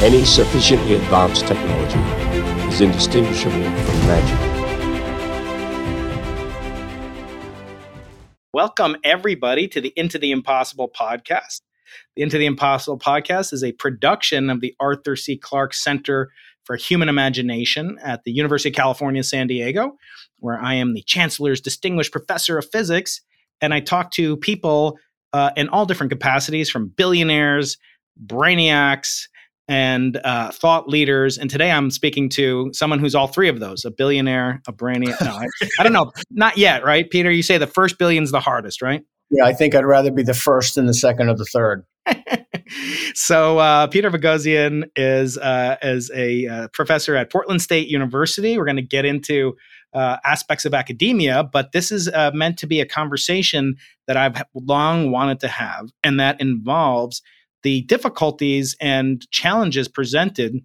Any sufficiently advanced technology is indistinguishable from magic. Welcome, everybody, to the Into the Impossible podcast. The Into the Impossible podcast is a production of the Arthur C. Clarke Center for Human Imagination at the University of California, San Diego, where I am the Chancellor's Distinguished Professor of Physics. And I talk to people uh, in all different capacities from billionaires, brainiacs, and uh, thought leaders. And today I'm speaking to someone who's all three of those a billionaire, a brainiac. No, I, I don't know. Not yet, right? Peter, you say the first billion's the hardest, right? Yeah, I think I'd rather be the first than the second or the third. so uh, Peter Boghossian is uh, is a uh, professor at Portland State University. We're going to get into uh, aspects of academia, but this is uh, meant to be a conversation that I've long wanted to have, and that involves the difficulties and challenges presented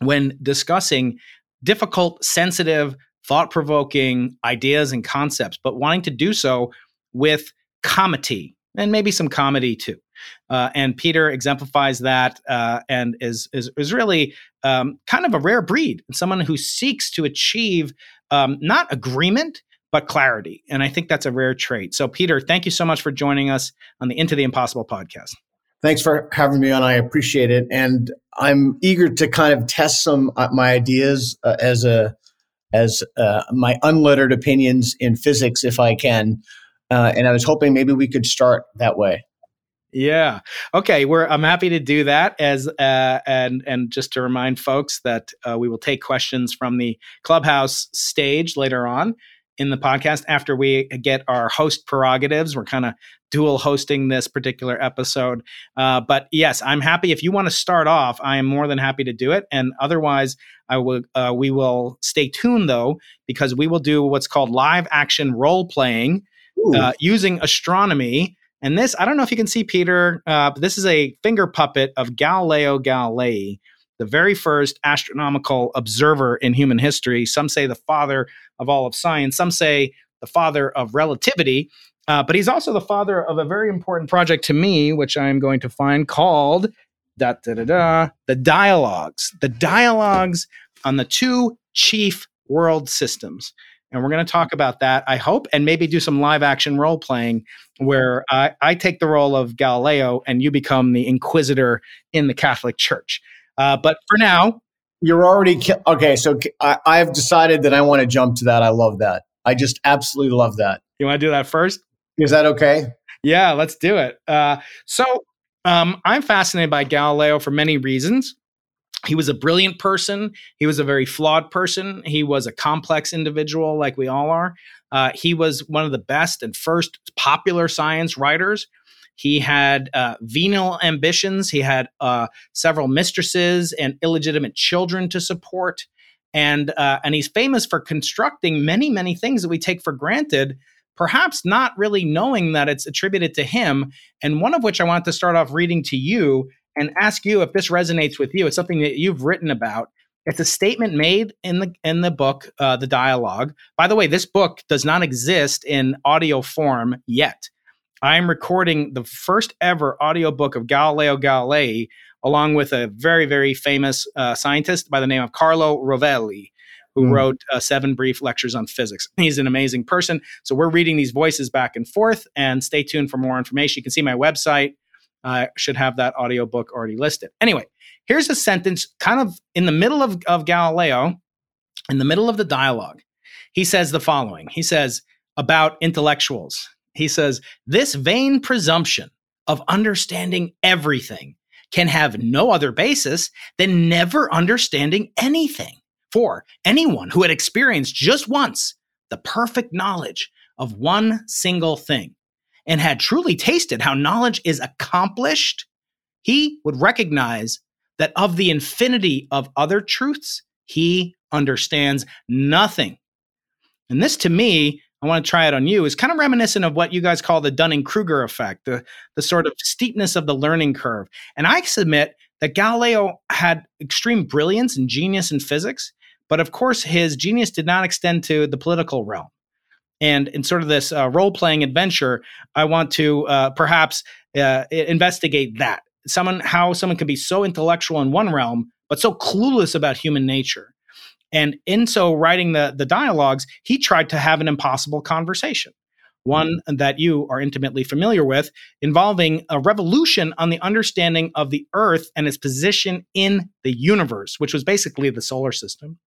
when discussing difficult, sensitive, thought provoking ideas and concepts, but wanting to do so with comedy and maybe some comedy too. Uh, and Peter exemplifies that uh, and is, is, is really um, kind of a rare breed, someone who seeks to achieve um, not agreement, but clarity. And I think that's a rare trait. So, Peter, thank you so much for joining us on the Into the Impossible podcast. Thanks for having me on. I appreciate it, and I'm eager to kind of test some uh, my ideas uh, as a as uh, my unlettered opinions in physics, if I can. Uh, and I was hoping maybe we could start that way. Yeah. Okay. We're I'm happy to do that as uh, and and just to remind folks that uh, we will take questions from the clubhouse stage later on in the podcast after we get our host prerogatives. We're kind of dual hosting this particular episode. Uh, but yes, I'm happy. If you want to start off, I am more than happy to do it. And otherwise, I will. Uh, we will stay tuned though, because we will do what's called live action role playing uh, using astronomy. And this, I don't know if you can see Peter, uh, but this is a finger puppet of Galileo Galilei, the very first astronomical observer in human history. Some say the father of all of science. Some say the father of relativity. Uh, but he's also the father of a very important project to me, which I'm going to find called da, da, da, da, the dialogues. The dialogues on the two chief world systems. And we're going to talk about that, I hope, and maybe do some live action role playing where I, I take the role of Galileo and you become the inquisitor in the Catholic Church. Uh, but for now, you're already okay. So I, I've decided that I want to jump to that. I love that. I just absolutely love that. You want to do that first? Is that okay? Yeah, let's do it. Uh, so um, I'm fascinated by Galileo for many reasons. He was a brilliant person. He was a very flawed person. He was a complex individual, like we all are. Uh, he was one of the best and first popular science writers. He had uh, venal ambitions. He had uh, several mistresses and illegitimate children to support, and uh, and he's famous for constructing many many things that we take for granted, perhaps not really knowing that it's attributed to him. And one of which I want to start off reading to you and ask you if this resonates with you. It's something that you've written about. It's a statement made in the in the book, uh, the dialogue. By the way, this book does not exist in audio form yet. I'm recording the first ever audiobook of Galileo Galilei, along with a very, very famous uh, scientist by the name of Carlo Rovelli, who mm. wrote uh, seven brief lectures on physics. He's an amazing person. So we're reading these voices back and forth, and stay tuned for more information. You can see my website. I should have that audiobook already listed. Anyway, here's a sentence kind of in the middle of, of Galileo, in the middle of the dialogue. He says the following He says about intellectuals he says, This vain presumption of understanding everything can have no other basis than never understanding anything. For anyone who had experienced just once the perfect knowledge of one single thing and had truly tasted how knowledge is accomplished, he would recognize that of the infinity of other truths, he understands nothing. And this to me I want to try it on you is kind of reminiscent of what you guys call the Dunning Kruger effect, the, the sort of steepness of the learning curve. And I submit that Galileo had extreme brilliance and genius in physics, but of course, his genius did not extend to the political realm. And in sort of this uh, role playing adventure, I want to uh, perhaps uh, investigate that someone how someone can be so intellectual in one realm but so clueless about human nature. And in so writing the the dialogues, he tried to have an impossible conversation one that you are intimately familiar with, involving a revolution on the understanding of the Earth and its position in the universe, which was basically the solar system.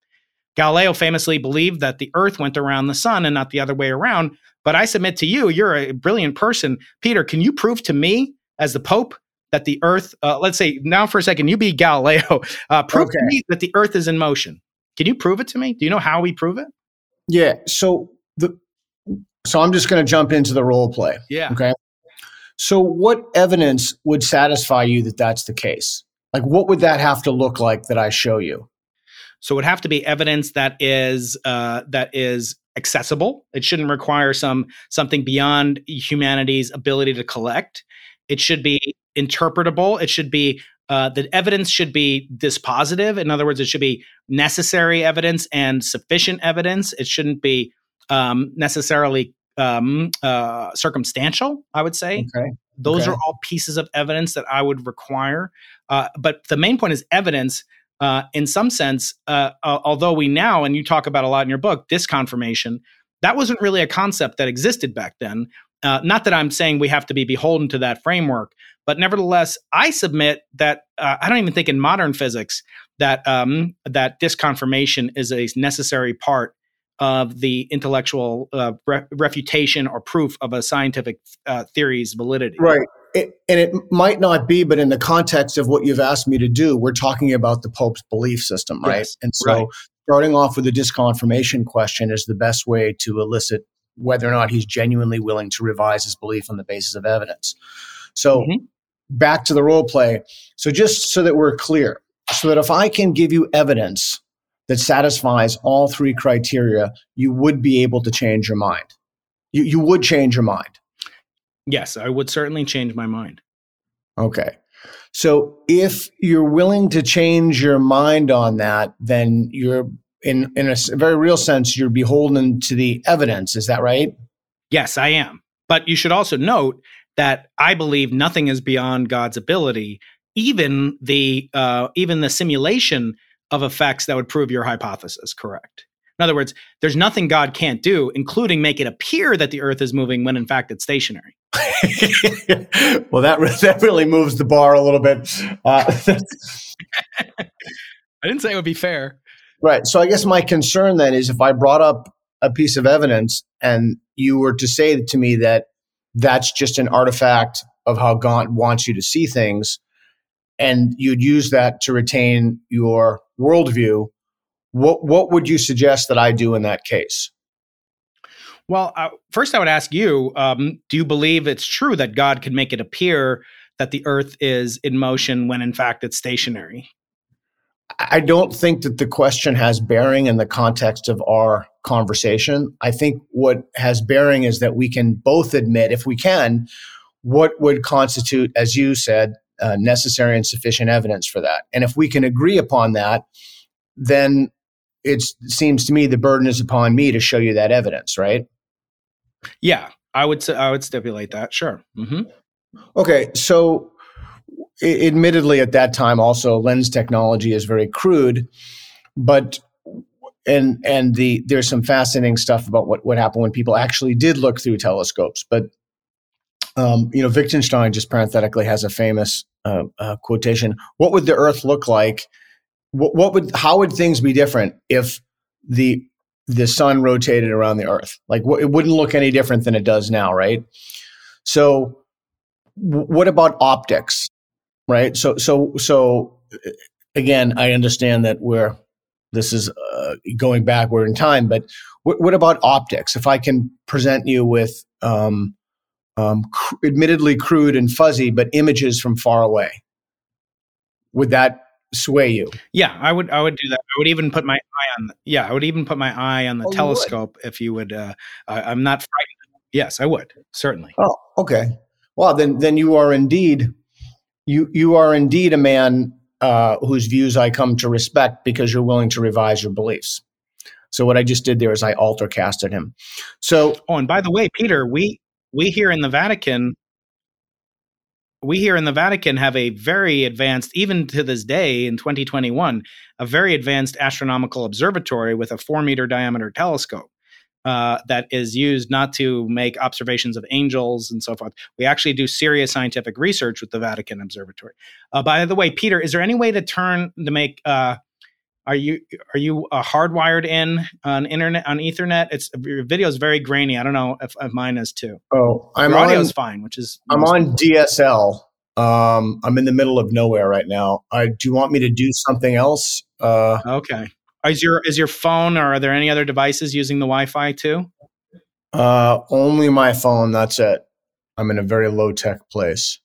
Galileo famously believed that the Earth went around the sun and not the other way around. But I submit to you, you're a brilliant person. Peter, can you prove to me, as the Pope, that the Earth, uh, let's say now for a second, you be Galileo, uh, prove okay. to me that the Earth is in motion. Can you prove it to me? Do you know how we prove it? Yeah. So the so I'm just going to jump into the role play. Yeah. Okay. So, what evidence would satisfy you that that's the case? Like, what would that have to look like that I show you? So, it would have to be evidence that is uh, that is accessible. It shouldn't require some something beyond humanity's ability to collect. It should be interpretable. It should be uh, the evidence should be dispositive. In other words, it should be necessary evidence and sufficient evidence. It shouldn't be um, necessarily um, uh, circumstantial, I would say. Okay. Those okay. are all pieces of evidence that I would require. Uh, but the main point is evidence. Uh, in some sense, uh, although we now, and you talk about a lot in your book, disconfirmation, that wasn't really a concept that existed back then. Uh, not that I'm saying we have to be beholden to that framework, but nevertheless, I submit that uh, I don't even think in modern physics that um, that disconfirmation is a necessary part of the intellectual uh, re- refutation or proof of a scientific uh, theory's validity. Right. It, and it might not be, but in the context of what you've asked me to do, we're talking about the Pope's belief system, right? Yes, and so right. starting off with a disconfirmation question is the best way to elicit whether or not he's genuinely willing to revise his belief on the basis of evidence. So mm-hmm. back to the role play. So just so that we're clear, so that if I can give you evidence that satisfies all three criteria, you would be able to change your mind. You, you would change your mind. Yes, I would certainly change my mind. Okay. So if you're willing to change your mind on that, then you're in in a very real sense you're beholden to the evidence. Is that right? Yes, I am. But you should also note that I believe nothing is beyond God's ability. Even the uh, even the simulation of effects that would prove your hypothesis correct. In other words, there's nothing God can't do, including make it appear that the Earth is moving when in fact it's stationary. well, that that really moves the bar a little bit. Uh, I didn't say it would be fair. Right. So I guess my concern then is if I brought up a piece of evidence and you were to say to me that that's just an artifact of how God wants you to see things, and you'd use that to retain your worldview, what what would you suggest that I do in that case? Well, uh, first I would ask you: um, Do you believe it's true that God can make it appear that the Earth is in motion when in fact it's stationary? I don't think that the question has bearing in the context of our conversation. I think what has bearing is that we can both admit, if we can, what would constitute, as you said, uh, necessary and sufficient evidence for that. And if we can agree upon that, then it seems to me the burden is upon me to show you that evidence, right? Yeah, I would I would stipulate that. Sure. Mm-hmm. Okay, so admittedly, at that time, also lens technology is very crude, but and and the there's some fascinating stuff about what what happened when people actually did look through telescopes, but um, you know, Wittgenstein just parenthetically has a famous uh, uh, quotation. What would the Earth look like? What, what, would how would things be different if the the sun rotated around the Earth? Like, w- it wouldn't look any different than it does now, right? So, w- what about optics? Right. So, so, so again, I understand that we're this is uh, going backward in time, but what, what about optics? If I can present you with um, um, cr- admittedly crude and fuzzy, but images from far away. Would that sway you? Yeah, I would. I would do that. I would even put my eye on. The, yeah, I would even put my eye on the oh, telescope if you would. Uh, I, am not frightened. Yes, I would certainly. Oh, okay. Well, then, then you are indeed you you are indeed a man uh, whose views I come to respect because you're willing to revise your beliefs. So what I just did there is I alter casted him. So oh, and by the way, Peter, we we here in the Vatican we here in the Vatican have a very advanced, even to this day in 2021, a very advanced astronomical observatory with a four meter diameter telescope. Uh, that is used not to make observations of angels and so forth. We actually do serious scientific research with the Vatican Observatory. Uh, by the way, Peter, is there any way to turn to make uh, are you are you uh, hardwired in on internet on Ethernet? It's your video is very grainy. I don't know if, if mine is too. Oh, I'm your audio is fine, which is I'm on DSL. Um, I'm in the middle of nowhere right now. Uh, do you want me to do something else? Uh, okay. Is your is your phone or are there any other devices using the Wi-Fi too? Uh, only my phone. That's it. I'm in a very low tech place.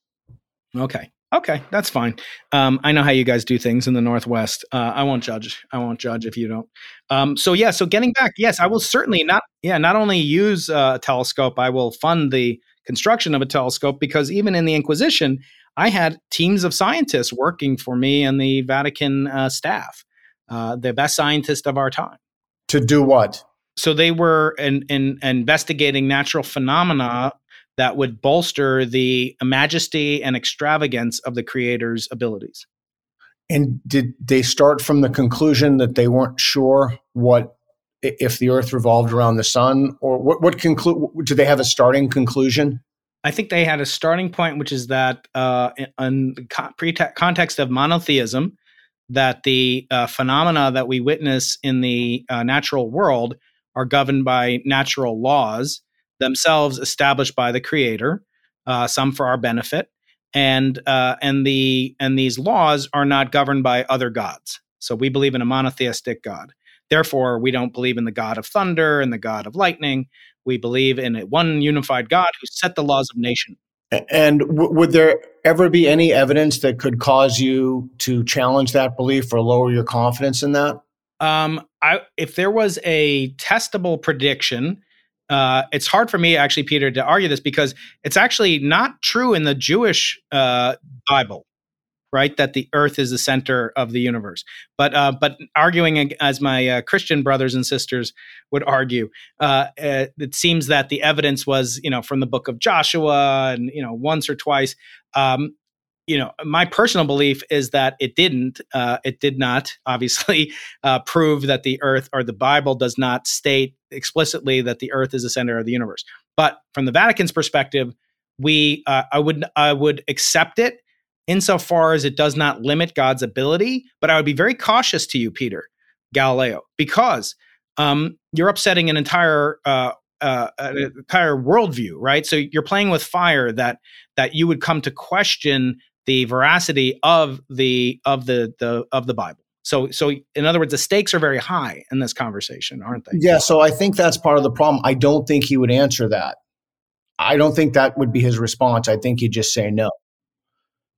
Okay. Okay, that's fine. Um, I know how you guys do things in the Northwest. Uh, I won't judge. I won't judge if you don't. Um, so yeah, so getting back, yes, I will certainly not. Yeah, not only use uh, a telescope, I will fund the construction of a telescope because even in the Inquisition, I had teams of scientists working for me and the Vatican uh, staff, uh, the best scientists of our time. To do what? So they were in, in investigating natural phenomena that would bolster the majesty and extravagance of the creator's abilities. And did they start from the conclusion that they weren't sure what if the Earth revolved around the sun, or what? What conclude? Do they have a starting conclusion? I think they had a starting point, which is that uh, in the context of monotheism, that the uh, phenomena that we witness in the uh, natural world are governed by natural laws themselves established by the creator, uh, some for our benefit, and uh, and the and these laws are not governed by other gods. So we believe in a monotheistic God. Therefore, we don't believe in the God of thunder and the God of lightning. We believe in a one unified God who set the laws of nation. And w- would there ever be any evidence that could cause you to challenge that belief or lower your confidence in that? Um, I, if there was a testable prediction uh, it's hard for me actually, Peter, to argue this because it's actually not true in the Jewish uh, Bible, right? That the Earth is the center of the universe. But uh, but arguing as my uh, Christian brothers and sisters would argue, uh, uh, it seems that the evidence was you know from the book of Joshua and you know once or twice. Um, you know, my personal belief is that it didn't. Uh, it did not, obviously, uh, prove that the Earth or the Bible does not state explicitly that the Earth is the center of the universe. But from the Vatican's perspective, we, uh, I would, I would accept it insofar as it does not limit God's ability. But I would be very cautious to you, Peter Galileo, because um, you're upsetting an entire uh, uh, an entire worldview, right? So you're playing with fire that that you would come to question the veracity of the of the the of the Bible. So so in other words, the stakes are very high in this conversation, aren't they? Yeah. So I think that's part of the problem. I don't think he would answer that. I don't think that would be his response. I think he'd just say no.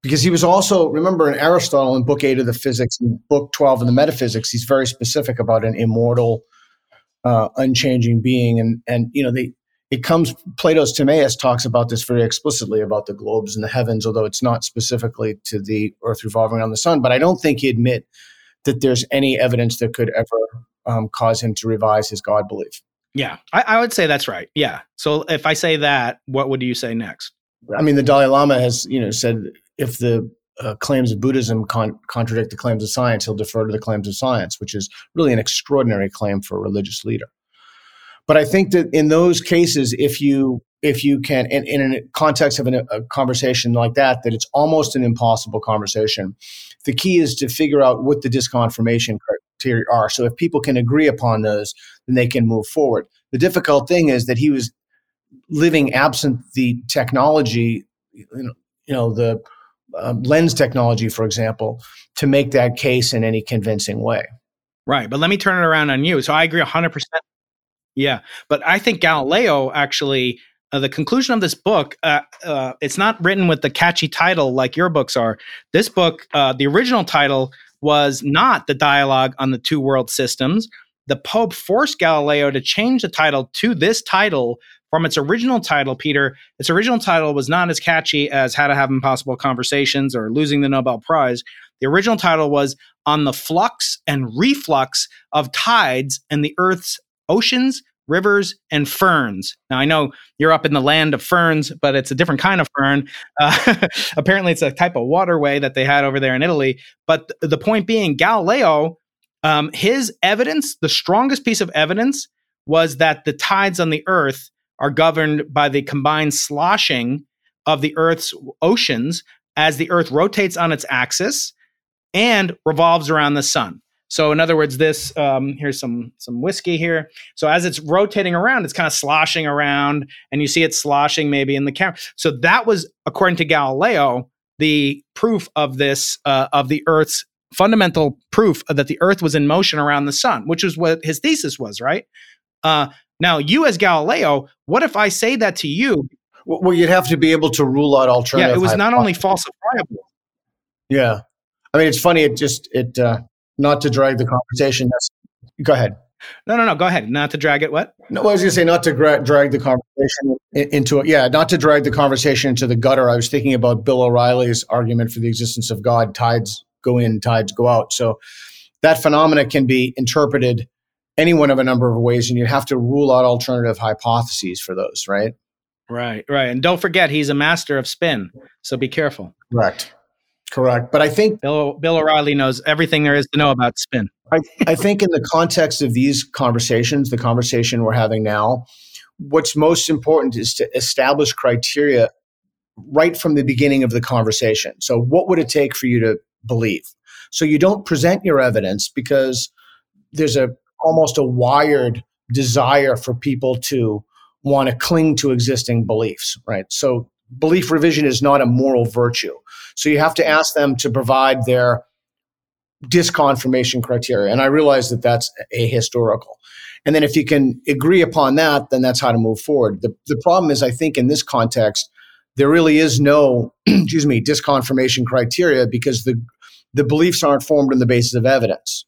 Because he was also, remember in Aristotle in book eight of the physics and book 12 of the metaphysics, he's very specific about an immortal, uh, unchanging being. And, and, you know, they, it comes plato's timaeus talks about this very explicitly about the globes and the heavens although it's not specifically to the earth revolving around the sun but i don't think he admit that there's any evidence that could ever um, cause him to revise his god belief. Yeah I, I, would say that's right. Yeah. So if i say that what would you say next? I mean the dalai lama has you know said if the uh, claims of buddhism con- contradict the claims of science he'll defer to the claims of science which is really an extraordinary claim for a religious leader but I think that in those cases, if you if you can, in, in a context of an, a conversation like that, that it's almost an impossible conversation. The key is to figure out what the disconfirmation criteria are. So if people can agree upon those, then they can move forward. The difficult thing is that he was living absent the technology, you know, you know the um, lens technology, for example, to make that case in any convincing way. Right. But let me turn it around on you. So I agree 100% yeah, but I think Galileo actually. Uh, the conclusion of this book, uh, uh, it's not written with the catchy title like your books are. This book, uh, the original title was not the dialogue on the two world systems. The Pope forced Galileo to change the title to this title from its original title, Peter. Its original title was not as catchy as How to Have Impossible Conversations or Losing the Nobel Prize. The original title was On the Flux and Reflux of Tides and the Earth's oceans, rivers, and ferns. Now, I know you're up in the land of ferns, but it's a different kind of fern. Uh, apparently, it's a type of waterway that they had over there in Italy. But th- the point being, Galileo, um, his evidence, the strongest piece of evidence was that the tides on the earth are governed by the combined sloshing of the earth's oceans as the earth rotates on its axis and revolves around the sun. So in other words, this um, here's some some whiskey here. So as it's rotating around, it's kind of sloshing around, and you see it sloshing maybe in the camera. So that was according to Galileo the proof of this uh, of the Earth's fundamental proof that the Earth was in motion around the sun, which is what his thesis was, right? Uh, now, you as Galileo, what if I say that to you? Well, you'd have to be able to rule out alternative. Yeah, it was not only falsifiable. Yeah, I mean, it's funny. It just it. Uh, not to drag the conversation. Go ahead. No, no, no. Go ahead. Not to drag it. What? No, I was going to say not to gra- drag the conversation into it. Yeah, not to drag the conversation into the gutter. I was thinking about Bill O'Reilly's argument for the existence of God. Tides go in, tides go out. So that phenomena can be interpreted any one of a number of ways, and you have to rule out alternative hypotheses for those, right? Right, right. And don't forget, he's a master of spin. So be careful. Correct. Correct. But I think Bill, Bill O'Reilly knows everything there is to know about spin. I, I think in the context of these conversations, the conversation we're having now, what's most important is to establish criteria right from the beginning of the conversation. So, what would it take for you to believe? So, you don't present your evidence because there's a almost a wired desire for people to want to cling to existing beliefs, right? So, belief revision is not a moral virtue. So you have to ask them to provide their disconfirmation criteria. And I realize that that's ahistorical. And then if you can agree upon that, then that's how to move forward. The, the problem is, I think in this context, there really is no, excuse me, disconfirmation criteria because the, the beliefs aren't formed on the basis of evidence,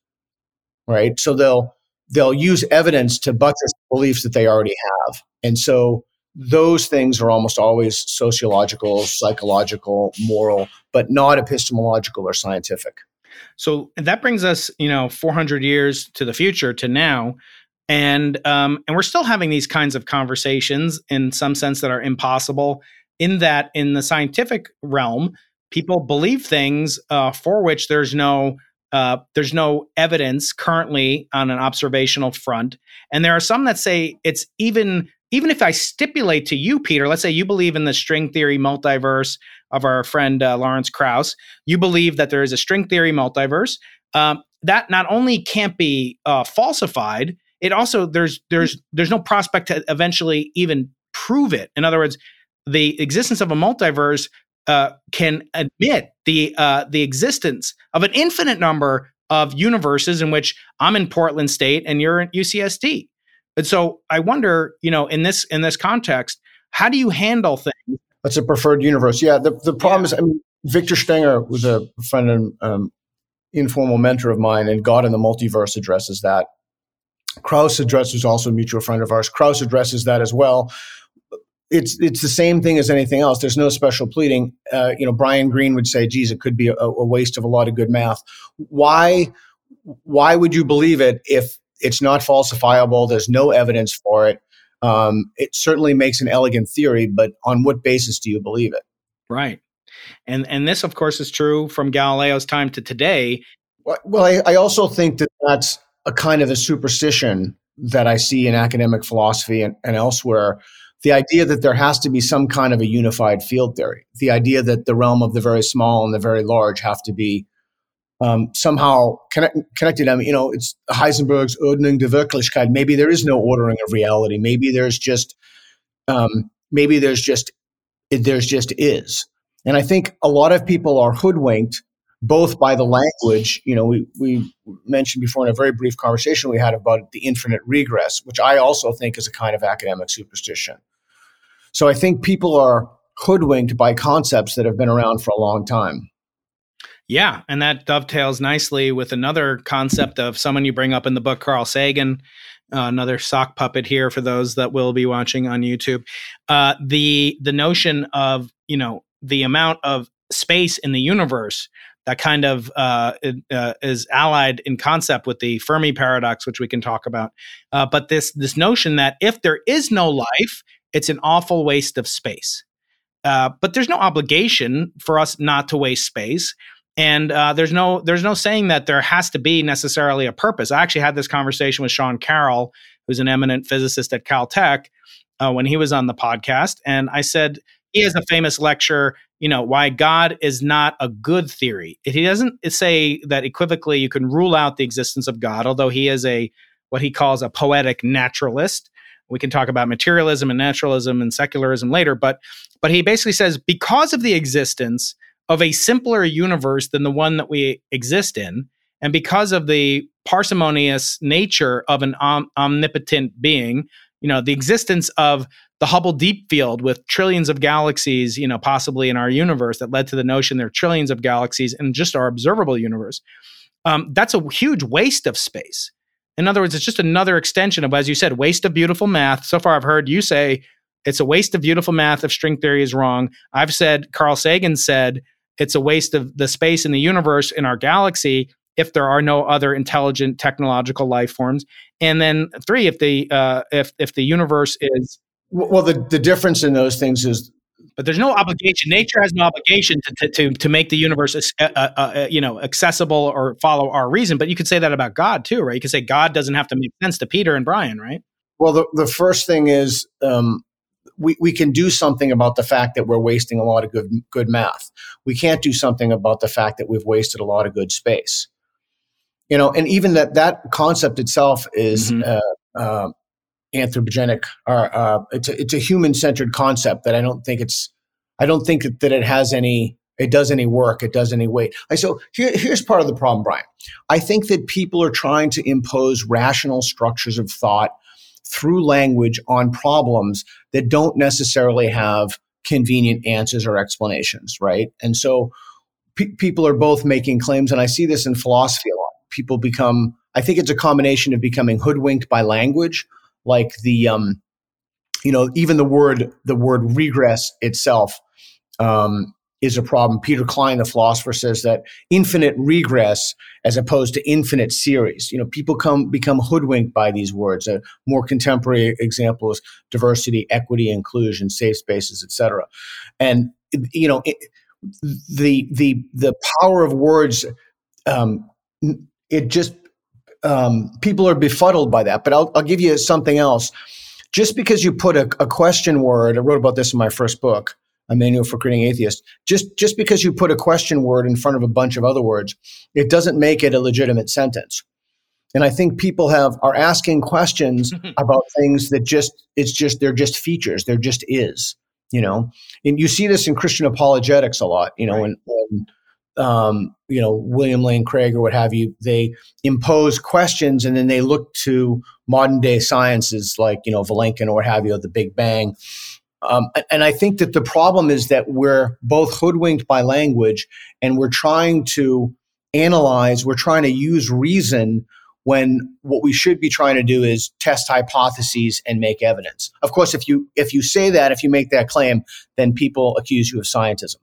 right? So they'll, they'll use evidence to buttress beliefs that they already have. And so those things are almost always sociological, psychological, moral, but not epistemological or scientific. So that brings us, you know, 400 years to the future to now, and um, and we're still having these kinds of conversations in some sense that are impossible. In that, in the scientific realm, people believe things uh, for which there's no uh, there's no evidence currently on an observational front, and there are some that say it's even even if I stipulate to you, Peter, let's say you believe in the string theory multiverse of our friend uh, Lawrence Krauss, you believe that there is a string theory multiverse. Um, that not only can't be uh, falsified, it also there's there's there's no prospect to eventually even prove it. In other words, the existence of a multiverse uh, can admit the uh, the existence of an infinite number of universes in which I'm in Portland State and you're in UCSD. And so I wonder, you know, in this in this context, how do you handle things? That's a preferred universe. Yeah. The the problem yeah. is, I mean, Victor Stenger was a friend and um, informal mentor of mine, and God in the Multiverse addresses that. Krauss addresses also a mutual friend of ours. Krauss addresses that as well. It's it's the same thing as anything else. There's no special pleading. Uh, you know, Brian Greene would say, "Geez, it could be a, a waste of a lot of good math." Why? Why would you believe it if it's not falsifiable. There's no evidence for it. Um, it certainly makes an elegant theory, but on what basis do you believe it? Right. And and this, of course, is true from Galileo's time to today. Well, I, I also think that that's a kind of a superstition that I see in academic philosophy and, and elsewhere. The idea that there has to be some kind of a unified field theory, the idea that the realm of the very small and the very large have to be um, somehow connect, connected. I mean, you know, it's Heisenberg's Ordnung der Wirklichkeit. Maybe there is no ordering of reality. Maybe there's just, um, maybe there's just, there's just is. And I think a lot of people are hoodwinked both by the language. You know, we, we mentioned before in a very brief conversation we had about the infinite regress, which I also think is a kind of academic superstition. So I think people are hoodwinked by concepts that have been around for a long time. Yeah, and that dovetails nicely with another concept of someone you bring up in the book, Carl Sagan, uh, another sock puppet here for those that will be watching on YouTube. Uh, the the notion of you know the amount of space in the universe that kind of uh, uh, is allied in concept with the Fermi paradox, which we can talk about. Uh, but this this notion that if there is no life, it's an awful waste of space. Uh, but there's no obligation for us not to waste space and uh, there's no there's no saying that there has to be necessarily a purpose. I actually had this conversation with Sean Carroll, who's an eminent physicist at Caltech, uh, when he was on the podcast, and I said he has a famous lecture, you know, why God is not a good theory. He doesn't say that equivocally you can rule out the existence of God, although he is a what he calls a poetic naturalist. We can talk about materialism and naturalism and secularism later, but but he basically says because of the existence of a simpler universe than the one that we exist in. And because of the parsimonious nature of an om- omnipotent being, you know, the existence of the Hubble Deep Field with trillions of galaxies, you know, possibly in our universe that led to the notion there are trillions of galaxies in just our observable universe. Um, that's a huge waste of space. In other words, it's just another extension of, as you said, waste of beautiful math. So far, I've heard you say it's a waste of beautiful math if string theory is wrong. I've said, Carl Sagan said, it's a waste of the space in the universe in our galaxy if there are no other intelligent technological life forms. And then three, if the uh, if if the universe is well, the the difference in those things is but there's no obligation. Nature has no obligation to to to make the universe uh, uh, uh, you know accessible or follow our reason. But you could say that about God too, right? You could say God doesn't have to make sense to Peter and Brian, right? Well, the the first thing is um, we, we can do something about the fact that we're wasting a lot of good good math. We can't do something about the fact that we've wasted a lot of good space. You know, and even that that concept itself is mm-hmm. uh, uh, anthropogenic, or uh, it's a, it's a human centered concept that I don't think it's I don't think that it has any it does any work, it does any weight. So here, here's part of the problem, Brian. I think that people are trying to impose rational structures of thought through language on problems that don't necessarily have convenient answers or explanations, right? And so pe- people are both making claims, and I see this in philosophy a lot. People become, I think it's a combination of becoming hoodwinked by language, like the, um, you know, even the word the word regress itself um, is a problem. Peter Klein, the philosopher, says that infinite regress as opposed to infinite series. You know, people come become hoodwinked by these words. A more contemporary example is diversity, equity, inclusion, safe spaces, etc. And you know, it, the the the power of words. Um, it just um, people are befuddled by that. But I'll, I'll give you something else. Just because you put a, a question word, I wrote about this in my first book a manual for creating atheists. Just just because you put a question word in front of a bunch of other words, it doesn't make it a legitimate sentence. And I think people have are asking questions about things that just it's just they're just features. They're just is, you know. And you see this in Christian apologetics a lot, you know, right. when, when um, you know William Lane Craig or what have you, they impose questions and then they look to modern day sciences like you know Vilenkin or what have you, the Big Bang, um, and I think that the problem is that we're both hoodwinked by language and we're trying to analyze, we're trying to use reason when what we should be trying to do is test hypotheses and make evidence. Of course, if you if you say that, if you make that claim, then people accuse you of scientism.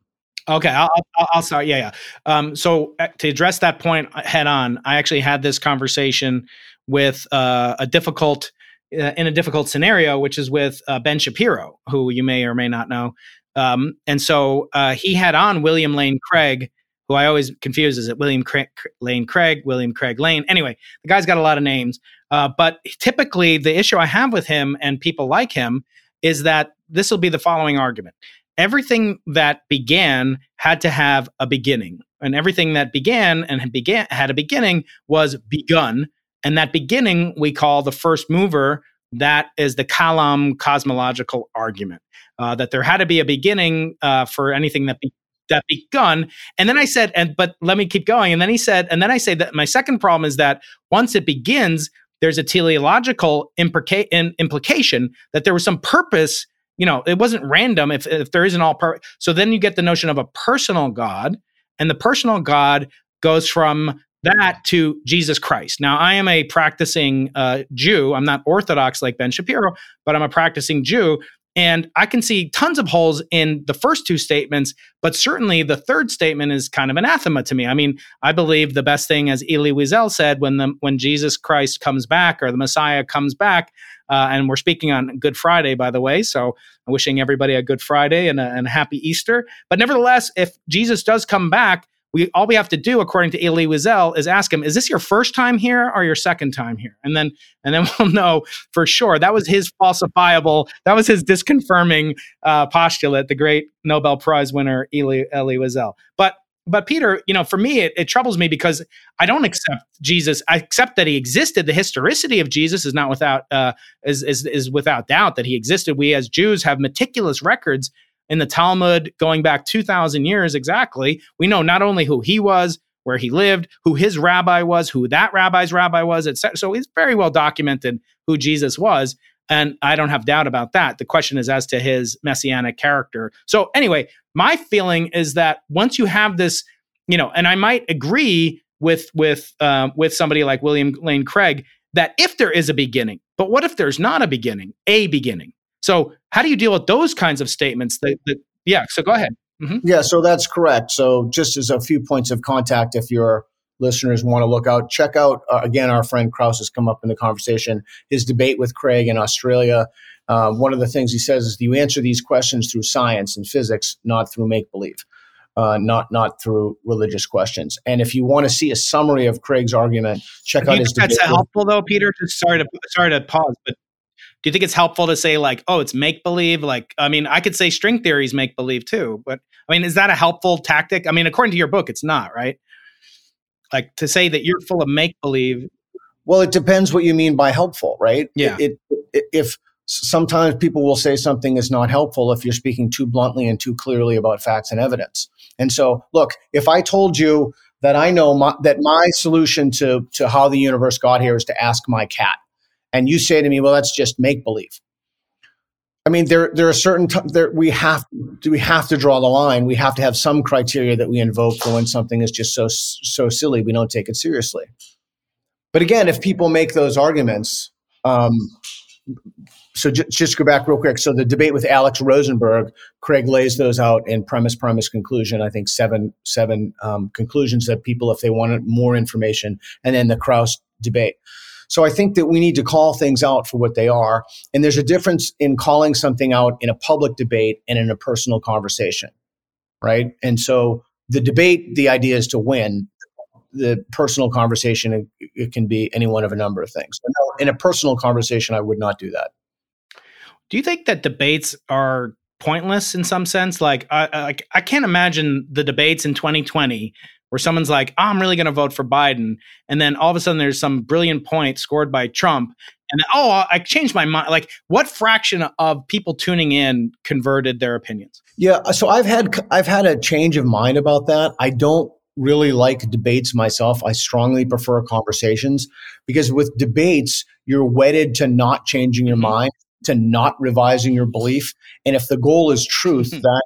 Okay, I'll, I'll, I'll start. Yeah, yeah. Um, so uh, to address that point head on, I actually had this conversation with uh, a difficult in a difficult scenario, which is with uh, Ben Shapiro, who you may or may not know. Um, and so uh, he had on William Lane Craig, who I always confuse is it William Craig, Lane Craig, William Craig Lane. Anyway, the guy's got a lot of names. Uh, but typically, the issue I have with him and people like him is that this will be the following argument. Everything that began had to have a beginning, and everything that began and began had a beginning was begun and that beginning we call the first mover. That is the Kalam cosmological argument uh, that there had to be a beginning uh, for anything that be, that begun. And then I said, and but let me keep going. And then he said, and then I say that my second problem is that once it begins, there's a teleological implica- implication that there was some purpose. You know, it wasn't random if, if there isn't all per- So then you get the notion of a personal God, and the personal God goes from that to Jesus Christ. Now, I am a practicing uh, Jew. I'm not Orthodox like Ben Shapiro, but I'm a practicing Jew. And I can see tons of holes in the first two statements, but certainly the third statement is kind of anathema to me. I mean, I believe the best thing, as Elie Wiesel said, when the when Jesus Christ comes back or the Messiah comes back, uh, and we're speaking on Good Friday, by the way. So I'm wishing everybody a Good Friday and a, and a happy Easter. But nevertheless, if Jesus does come back, we all we have to do, according to Elie Wiesel, is ask him, "Is this your first time here or your second time here?" And then and then we'll know for sure. That was his falsifiable. That was his disconfirming uh, postulate. The great Nobel Prize winner Elie Wiesel. But but Peter, you know, for me, it, it, troubles me because I don't accept Jesus. I accept that he existed. The historicity of Jesus is not without uh, is, is is without doubt that he existed. We as Jews have meticulous records in the Talmud going back 2,000 years exactly. We know not only who he was, where he lived, who his rabbi was, who that rabbi's rabbi was, etc. So it's very well documented who Jesus was. And I don't have doubt about that. The question is as to his messianic character. So, anyway, my feeling is that once you have this, you know, and I might agree with with uh, with somebody like William Lane Craig that if there is a beginning, but what if there's not a beginning, a beginning? So how do you deal with those kinds of statements? That, that yeah. So go ahead. Mm-hmm. Yeah. So that's correct. So just as a few points of contact, if your listeners want to look out, check out uh, again. Our friend Krauss has come up in the conversation. His debate with Craig in Australia. Uh, one of the things he says is do you answer these questions through science and physics, not through make believe. Uh, not not through religious questions. And if you want to see a summary of Craig's argument, check out his. That's helpful though, Peter. Just sorry to sorry to pause, but do you think it's helpful to say like oh it's make believe like i mean i could say string theories make believe too but i mean is that a helpful tactic? I mean according to your book it's not right? Like to say that you're full of make believe well it depends what you mean by helpful right? Yeah. it, it, if sometimes people will say something is not helpful if you're speaking too bluntly and too clearly about facts and evidence. And so look if i told you that i know my, that my solution to to how the universe got here is to ask my cat and you say to me, "Well, that's just make believe." I mean, there there are certain t- there we have we have to draw the line. We have to have some criteria that we invoke for when something is just so so silly we don't take it seriously. But again, if people make those arguments, um, so j- just go back real quick. So the debate with Alex Rosenberg, Craig lays those out in premise, premise, conclusion. I think seven seven um, conclusions that people, if they wanted more information, and then the Krauss debate. So I think that we need to call things out for what they are. And there's a difference in calling something out in a public debate and in a personal conversation, right? And so the debate, the idea is to win. The personal conversation, it can be any one of a number of things. in a personal conversation, I would not do that. Do you think that debates are pointless in some sense? Like, I, I, I can't imagine the debates in 2020 where someone's like, oh, I'm really going to vote for Biden. And then all of a sudden there's some brilliant point scored by Trump. And then, oh, I changed my mind. Like, what fraction of people tuning in converted their opinions? Yeah. So I've had, I've had a change of mind about that. I don't really like debates myself. I strongly prefer conversations because with debates, you're wedded to not changing your mm-hmm. mind, to not revising your belief. And if the goal is truth, mm-hmm. that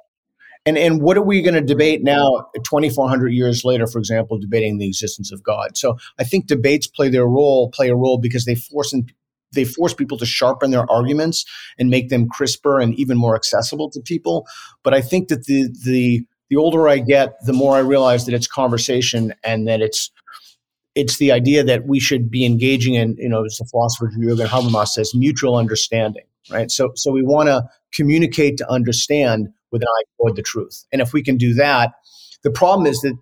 and and what are we going to debate now, 2,400 years later, for example, debating the existence of God? So I think debates play their role, play a role because they force in, they force people to sharpen their arguments and make them crisper and even more accessible to people. But I think that the the the older I get, the more I realize that it's conversation and that it's it's the idea that we should be engaging in, you know, as the philosopher Jürgen Habermas says, mutual understanding, right? So, so we want to communicate to understand with an eye toward the truth. And if we can do that, the problem is that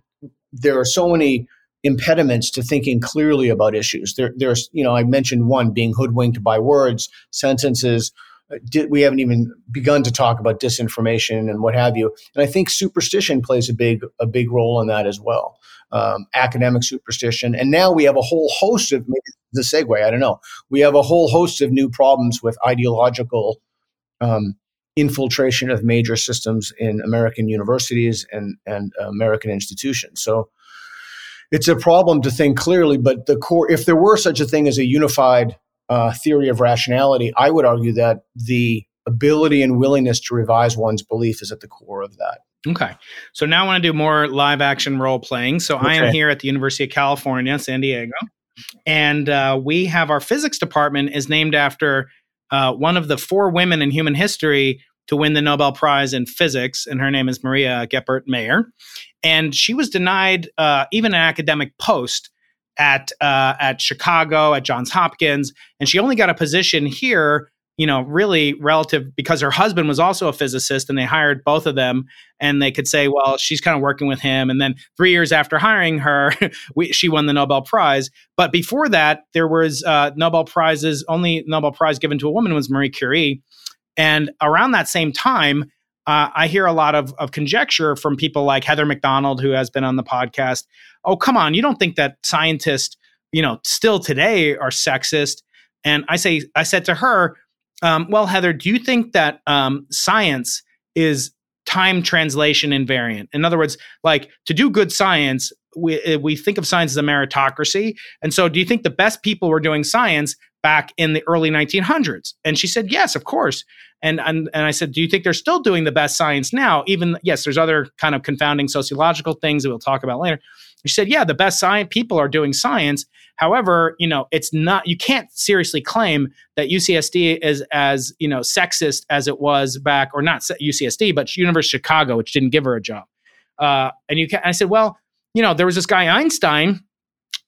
there are so many impediments to thinking clearly about issues. There, there's, you know, I mentioned one being hoodwinked by words, sentences. Uh, we haven't even begun to talk about disinformation and what have you. And I think superstition plays a big, a big role in that as well. Um, academic superstition, and now we have a whole host of maybe the segue. I don't know. We have a whole host of new problems with ideological um, infiltration of major systems in American universities and, and American institutions. So it's a problem to think clearly, but the core, if there were such a thing as a unified uh, theory of rationality, I would argue that the ability and willingness to revise one's belief is at the core of that. Okay. So now I want to do more live action role playing. So okay. I am here at the University of California, San Diego, and uh, we have our physics department is named after uh, one of the four women in human history to win the Nobel Prize in physics, and her name is Maria Goeppert Mayer. And she was denied uh, even an academic post at uh, at Chicago at Johns Hopkins, and she only got a position here you know, really relative because her husband was also a physicist and they hired both of them and they could say, well, she's kind of working with him. And then three years after hiring her, we, she won the Nobel Prize. But before that, there was uh, Nobel Prizes, only Nobel Prize given to a woman was Marie Curie. And around that same time, uh, I hear a lot of, of conjecture from people like Heather Mac Donald, who has been on the podcast. Oh, come on, you don't think that scientists, you know, still today are sexist? And I say, I said to her, um, well, Heather, do you think that um, science is time translation invariant? In other words, like to do good science, we, eh, we think of science as a meritocracy. And so, do you think the best people were doing science back in the early 1900s? And she said, yes, of course. And, and, and I said, do you think they're still doing the best science now? Even, yes, there's other kind of confounding sociological things that we'll talk about later. She said, yeah, the best science people are doing science. However, you know, it's not, you can't seriously claim that UCSD is as, you know, sexist as it was back, or not UCSD, but University of Chicago, which didn't give her a job. Uh, and you can, I said, well, you know, there was this guy Einstein,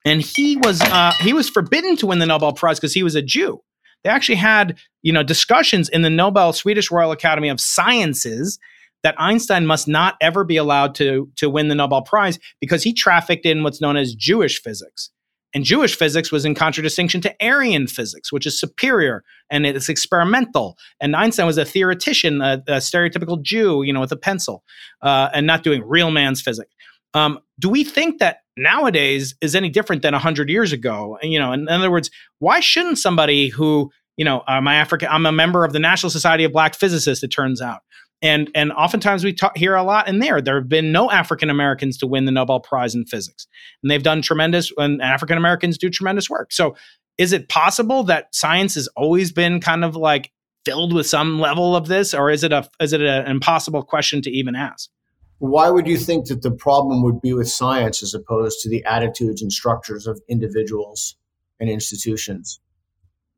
and he was uh, he was forbidden to win the Nobel Prize because he was a Jew. They actually had you know discussions in the Nobel Swedish Royal Academy of Sciences that Einstein must not ever be allowed to, to win the Nobel Prize because he trafficked in what's known as Jewish physics. And Jewish physics was in contradistinction to Aryan physics, which is superior and it's experimental. And Einstein was a theoretician, a, a stereotypical Jew, you know, with a pencil, uh, and not doing real man's physics. Um, do we think that nowadays is any different than 100 years ago? You know, in, in other words, why shouldn't somebody who, you know, I'm African, I'm a member of the National Society of Black Physicists, it turns out and and oftentimes we talk, hear a lot in there. There have been no African Americans to win the Nobel Prize in physics, and they've done tremendous. And African Americans do tremendous work. So, is it possible that science has always been kind of like filled with some level of this, or is it a is it an impossible question to even ask? Why would you think that the problem would be with science as opposed to the attitudes and structures of individuals and institutions?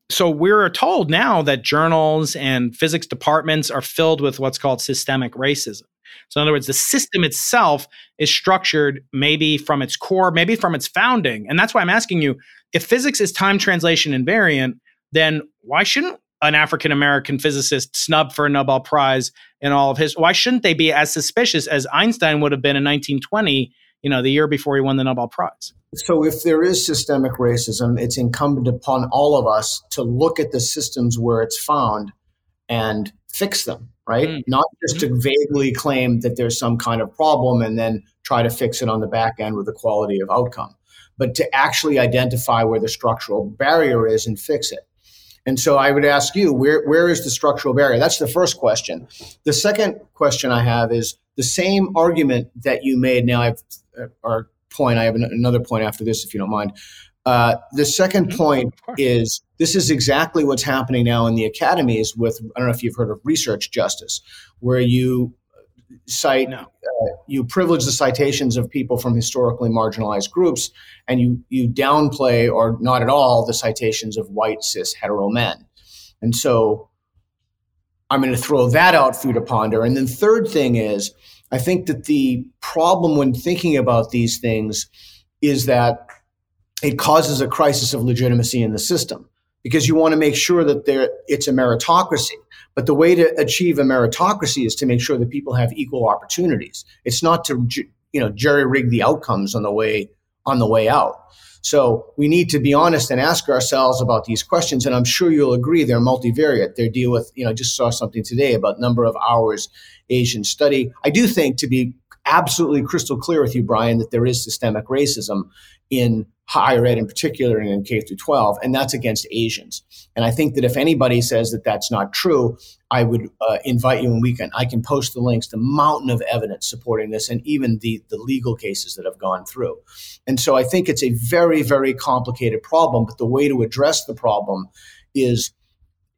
So we're told now that journals and physics departments are filled with what's called systemic racism. So, in other words, the system itself is structured maybe from its core, maybe from its founding. And that's why I'm asking you if physics is time translation invariant, then why shouldn't an African American physicist snub for a Nobel Prize in all of his? Why shouldn't they be as suspicious as Einstein would have been in 1920, you know, the year before he won the Nobel Prize? So, if there is systemic racism, it's incumbent upon all of us to look at the systems where it's found and fix them, right? Mm. Not just mm-hmm. to vaguely claim that there's some kind of problem and then try to fix it on the back end with the quality of outcome, but to actually identify where the structural barrier is and fix it. And so I would ask you, where, where is the structural barrier? That's the first question. The second question I have is the same argument that you made. Now, I've, uh, or point. I have an, another point after this, if you don't mind. Uh, the second mm-hmm. point is this is exactly what's happening now in the academies with I don't know if you've heard of research justice, where you cite no. uh, you privilege the citations of people from historically marginalized groups, and you you downplay or not at all the citations of white cis hetero men, and so I'm going to throw that out for you to ponder. And then third thing is I think that the problem when thinking about these things is that it causes a crisis of legitimacy in the system because you want to make sure that there it's a meritocracy. But the way to achieve a meritocracy is to make sure that people have equal opportunities. It's not to you know jerry rig the outcomes on the way on the way out. So we need to be honest and ask ourselves about these questions. And I'm sure you'll agree they're multivariate. They deal with, you know, I just saw something today about number of hours Asian study. I do think to be absolutely crystal clear with you, Brian, that there is systemic racism in higher ed in particular and in K through 12, and that's against Asians. And I think that if anybody says that that's not true, I would uh, invite you and we can I can post the links the mountain of evidence supporting this and even the the legal cases that have gone through. And so I think it's a very very complicated problem, but the way to address the problem is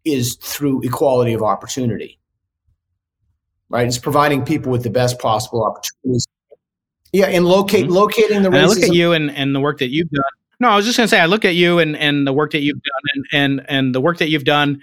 is through equality of opportunity. Right? It's providing people with the best possible opportunities yeah, and locate mm-hmm. locating the. And I look at you and, and the work that you've done. No, I was just going to say I look at you and, and the work that you've done and, and and the work that you've done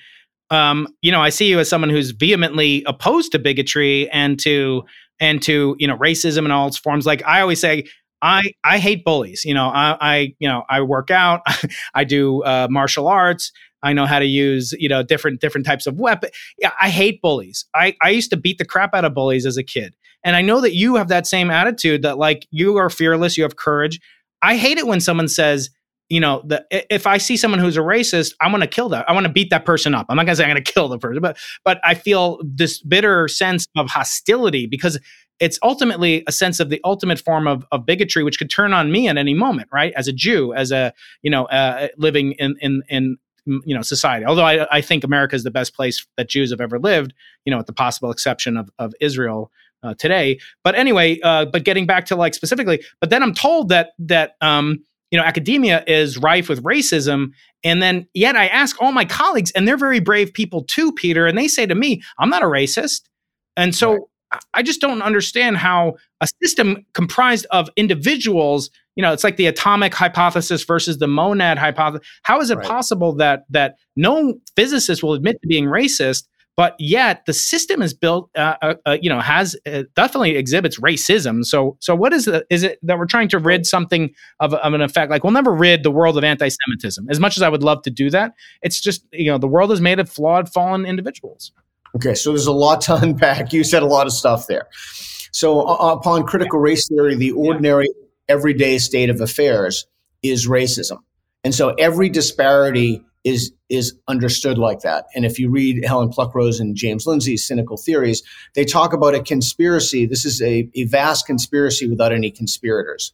um, you know, I see you as someone who's vehemently opposed to bigotry and to and to you know racism and all its forms. Like I always say, I I hate bullies. You know, I, I you know I work out, I do uh, martial arts. I know how to use you know different different types of weapon. Yeah, I hate bullies. I I used to beat the crap out of bullies as a kid, and I know that you have that same attitude. That like you are fearless, you have courage. I hate it when someone says you know, the, if I see someone who's a racist, I want to kill that. I want to beat that person up. I'm not going to say I'm going to kill the person, but but I feel this bitter sense of hostility because it's ultimately a sense of the ultimate form of, of bigotry, which could turn on me at any moment, right? As a Jew, as a you know, uh, living in in in you know society. Although I, I think America is the best place that Jews have ever lived, you know, with the possible exception of of Israel uh, today. But anyway, uh, but getting back to like specifically, but then I'm told that that um, you know, academia is rife with racism. And then yet I ask all my colleagues, and they're very brave people too, Peter, and they say to me, I'm not a racist. And so right. I just don't understand how a system comprised of individuals, you know, it's like the atomic hypothesis versus the monad hypothesis. How is it right. possible that that no physicist will admit to being racist, but yet the system is built uh, uh, uh, you know has uh, definitely exhibits racism so so what is it is it that we're trying to rid something of, of an effect like we'll never rid the world of anti-semitism as much as i would love to do that it's just you know the world is made of flawed fallen individuals okay so there's a lot to unpack you said a lot of stuff there so uh, upon critical race theory the ordinary everyday state of affairs is racism and so every disparity is is understood like that. And if you read Helen Pluckrose and James Lindsay's cynical theories, they talk about a conspiracy. This is a, a vast conspiracy without any conspirators.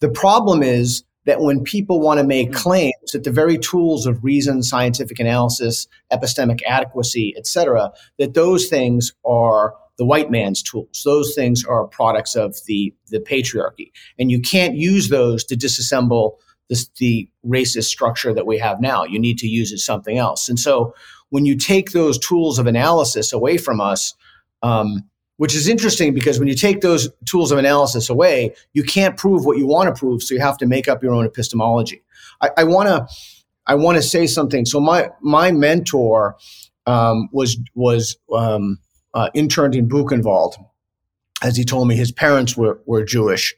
The problem is that when people want to make claims that the very tools of reason, scientific analysis, epistemic adequacy, etc., that those things are the white man's tools. Those things are products of the, the patriarchy. And you can't use those to disassemble this, the racist structure that we have now. You need to use it something else. And so when you take those tools of analysis away from us, um, which is interesting because when you take those tools of analysis away, you can't prove what you want to prove, so you have to make up your own epistemology. I want to I want to say something. So my my mentor um, was was um, uh, interned in Buchenwald. As he told me, his parents were were Jewish,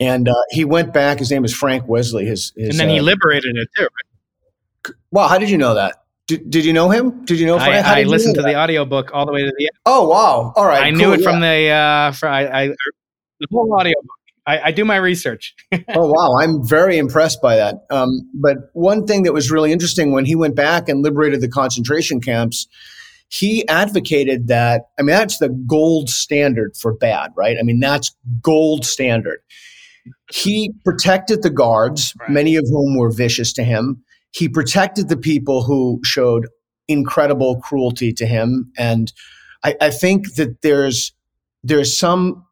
and uh, he went back. His name is Frank Wesley. His, his and then he uh, liberated it too. Right? Wow, how did you know that? Did, did you know him? Did you know Frank? I, I listened to that? the audiobook all the way to the end. Oh wow! All right, I cool, knew it yeah. from the uh, from I, I the whole audiobook. I, I do my research. oh wow, I'm very impressed by that. Um, but one thing that was really interesting when he went back and liberated the concentration camps, he advocated that. I mean, that's the gold standard for bad, right? I mean, that's gold standard. He protected the guards, right. many of whom were vicious to him. He protected the people who showed incredible cruelty to him. And I, I think that there's there's some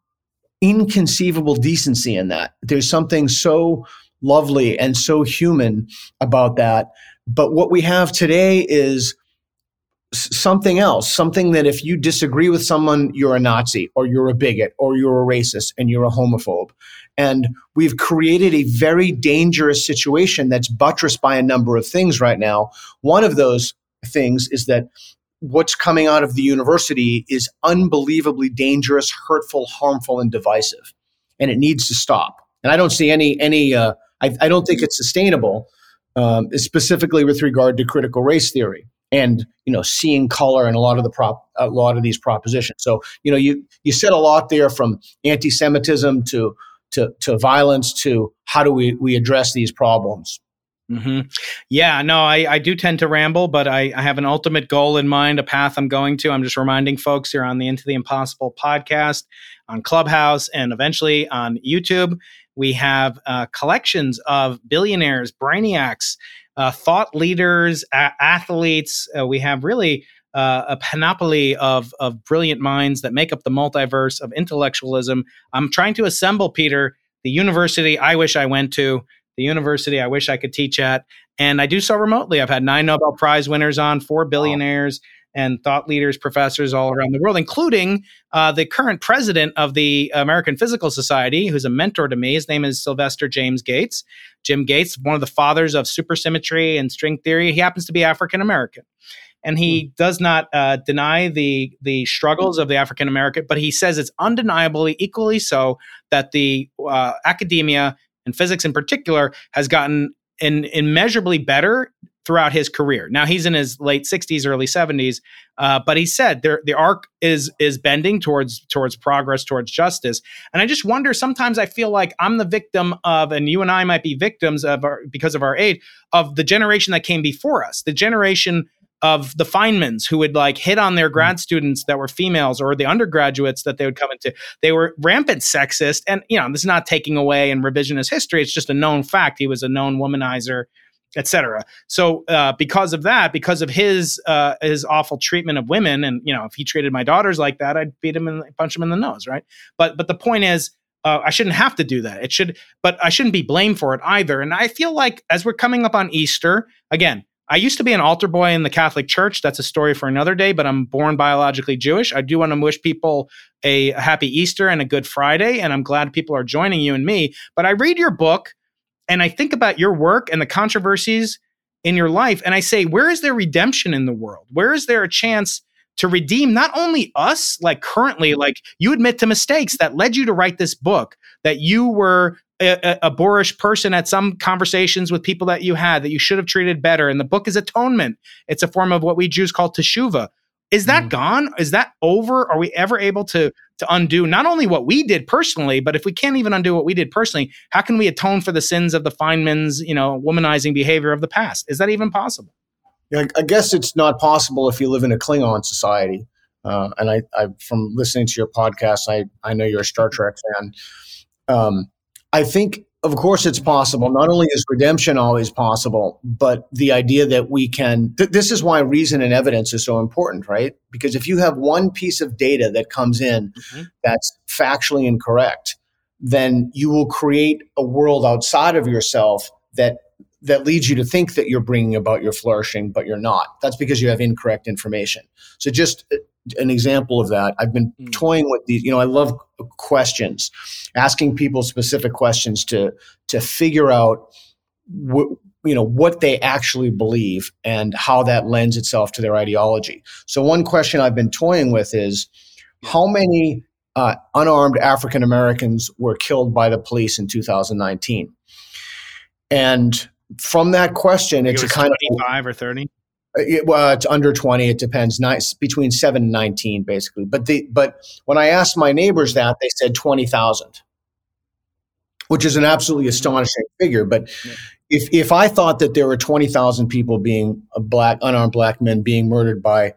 inconceivable decency in that. There's something so lovely and so human about that. But what we have today is something else, something that if you disagree with someone, you're a Nazi or you're a bigot or you're a racist and you're a homophobe. And we've created a very dangerous situation that's buttressed by a number of things right now. One of those things is that what's coming out of the university is unbelievably dangerous, hurtful, harmful, and divisive. And it needs to stop. And I don't see any, any, uh, I, I don't think it's sustainable, um, specifically with regard to critical race theory and you know seeing color and a lot of the prop a lot of these propositions so you know you you said a lot there from anti-semitism to to, to violence to how do we, we address these problems? Mm-hmm. Yeah, no, I, I do tend to ramble, but I, I have an ultimate goal in mind, a path I'm going to. I'm just reminding folks here on the Into the Impossible podcast, on Clubhouse, and eventually on YouTube. We have uh, collections of billionaires, brainiacs, uh, thought leaders, a- athletes. Uh, we have really uh, a panoply of of brilliant minds that make up the multiverse of intellectualism. I'm trying to assemble, Peter, the university I wish I went to, the university I wish I could teach at, and I do so remotely. I've had nine Nobel Prize winners on, four billionaires. Wow. And thought leaders, professors all around the world, including uh, the current president of the American Physical Society, who's a mentor to me. His name is Sylvester James Gates. Jim Gates, one of the fathers of supersymmetry and string theory. He happens to be African American. and he mm. does not uh, deny the the struggles of the African American, but he says it's undeniably equally so that the uh, academia and physics in particular has gotten in, immeasurably better throughout his career. Now he's in his late 60s, early 70s, uh, but he said there, the arc is is bending towards towards progress, towards justice. And I just wonder. Sometimes I feel like I'm the victim of, and you and I might be victims of, our, because of our age, of the generation that came before us, the generation of the Feynmans who would like hit on their grad students that were females or the undergraduates that they would come into. They were rampant sexist. And, you know, this is not taking away in revisionist history. It's just a known fact. He was a known womanizer etc. So uh, because of that, because of his uh, his awful treatment of women, and you know, if he treated my daughters like that, I'd beat him and punch him in the nose, right? But but the point is. Uh, I shouldn't have to do that. It should, but I shouldn't be blamed for it either. And I feel like as we're coming up on Easter, again, I used to be an altar boy in the Catholic Church. That's a story for another day, but I'm born biologically Jewish. I do want to wish people a, a happy Easter and a good Friday, and I'm glad people are joining you and me. But I read your book and I think about your work and the controversies in your life, and I say, where is there redemption in the world? Where is there a chance to redeem not only us, like currently, mm-hmm. like you admit to mistakes that led you to write this book, that you were a, a, boorish person at some conversations with people that you had that you should have treated better. And the book is atonement. It's a form of what we Jews call teshuva. Is that mm. gone? Is that over? Are we ever able to to undo not only what we did personally, but if we can't even undo what we did personally, how can we atone for the sins of the Feynman's, you know, womanizing behavior of the past? Is that even possible? Yeah, I guess it's not possible if you live in a Klingon society. Uh, and I, I, from listening to your podcast, I, I know you're a Star Trek fan. Um, I think, of course, it's possible. Not only is redemption always possible, but the idea that we can. Th- this is why reason and evidence is so important, right? Because if you have one piece of data that comes in mm-hmm. that's factually incorrect, then you will create a world outside of yourself that that leads you to think that you're bringing about your flourishing, but you're not. That's because you have incorrect information. So just an example of that. I've been mm. toying with these. You know, I love questions, asking people specific questions to to figure out. Wh- you know what they actually believe and how that lends itself to their ideology. So one question I've been toying with is how many uh, unarmed African Americans were killed by the police in 2019? And from that question, it's a kind 25 of five or 30. Uh, it, well, it's under 20. It depends. Nice between seven and 19, basically. But the but when I asked my neighbors that, they said 20,000, which is an absolutely astonishing figure. But yeah. if if I thought that there were 20,000 people being uh, black unarmed black men being murdered by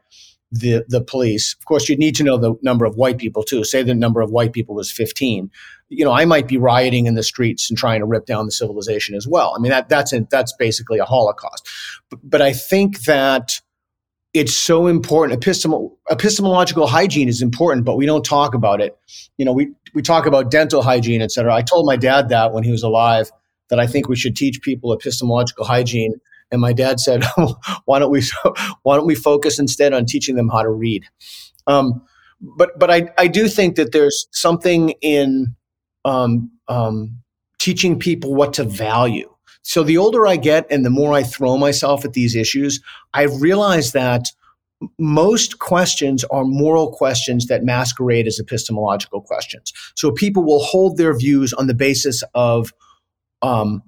the the police, of course, you'd need to know the number of white people too. Say the number of white people was 15 you know, I might be rioting in the streets and trying to rip down the civilization as well. I mean, that that's a, that's basically a holocaust. But, but I think that it's so important. Epistemol- epistemological hygiene is important, but we don't talk about it. You know, we we talk about dental hygiene, et cetera. I told my dad that when he was alive that I think we should teach people epistemological hygiene. And my dad said, "Why don't we why don't we focus instead on teaching them how to read?" Um, but but I I do think that there's something in um, um, teaching people what to value. So the older I get and the more I throw myself at these issues, I've realized that most questions are moral questions that masquerade as epistemological questions. So people will hold their views on the basis of um,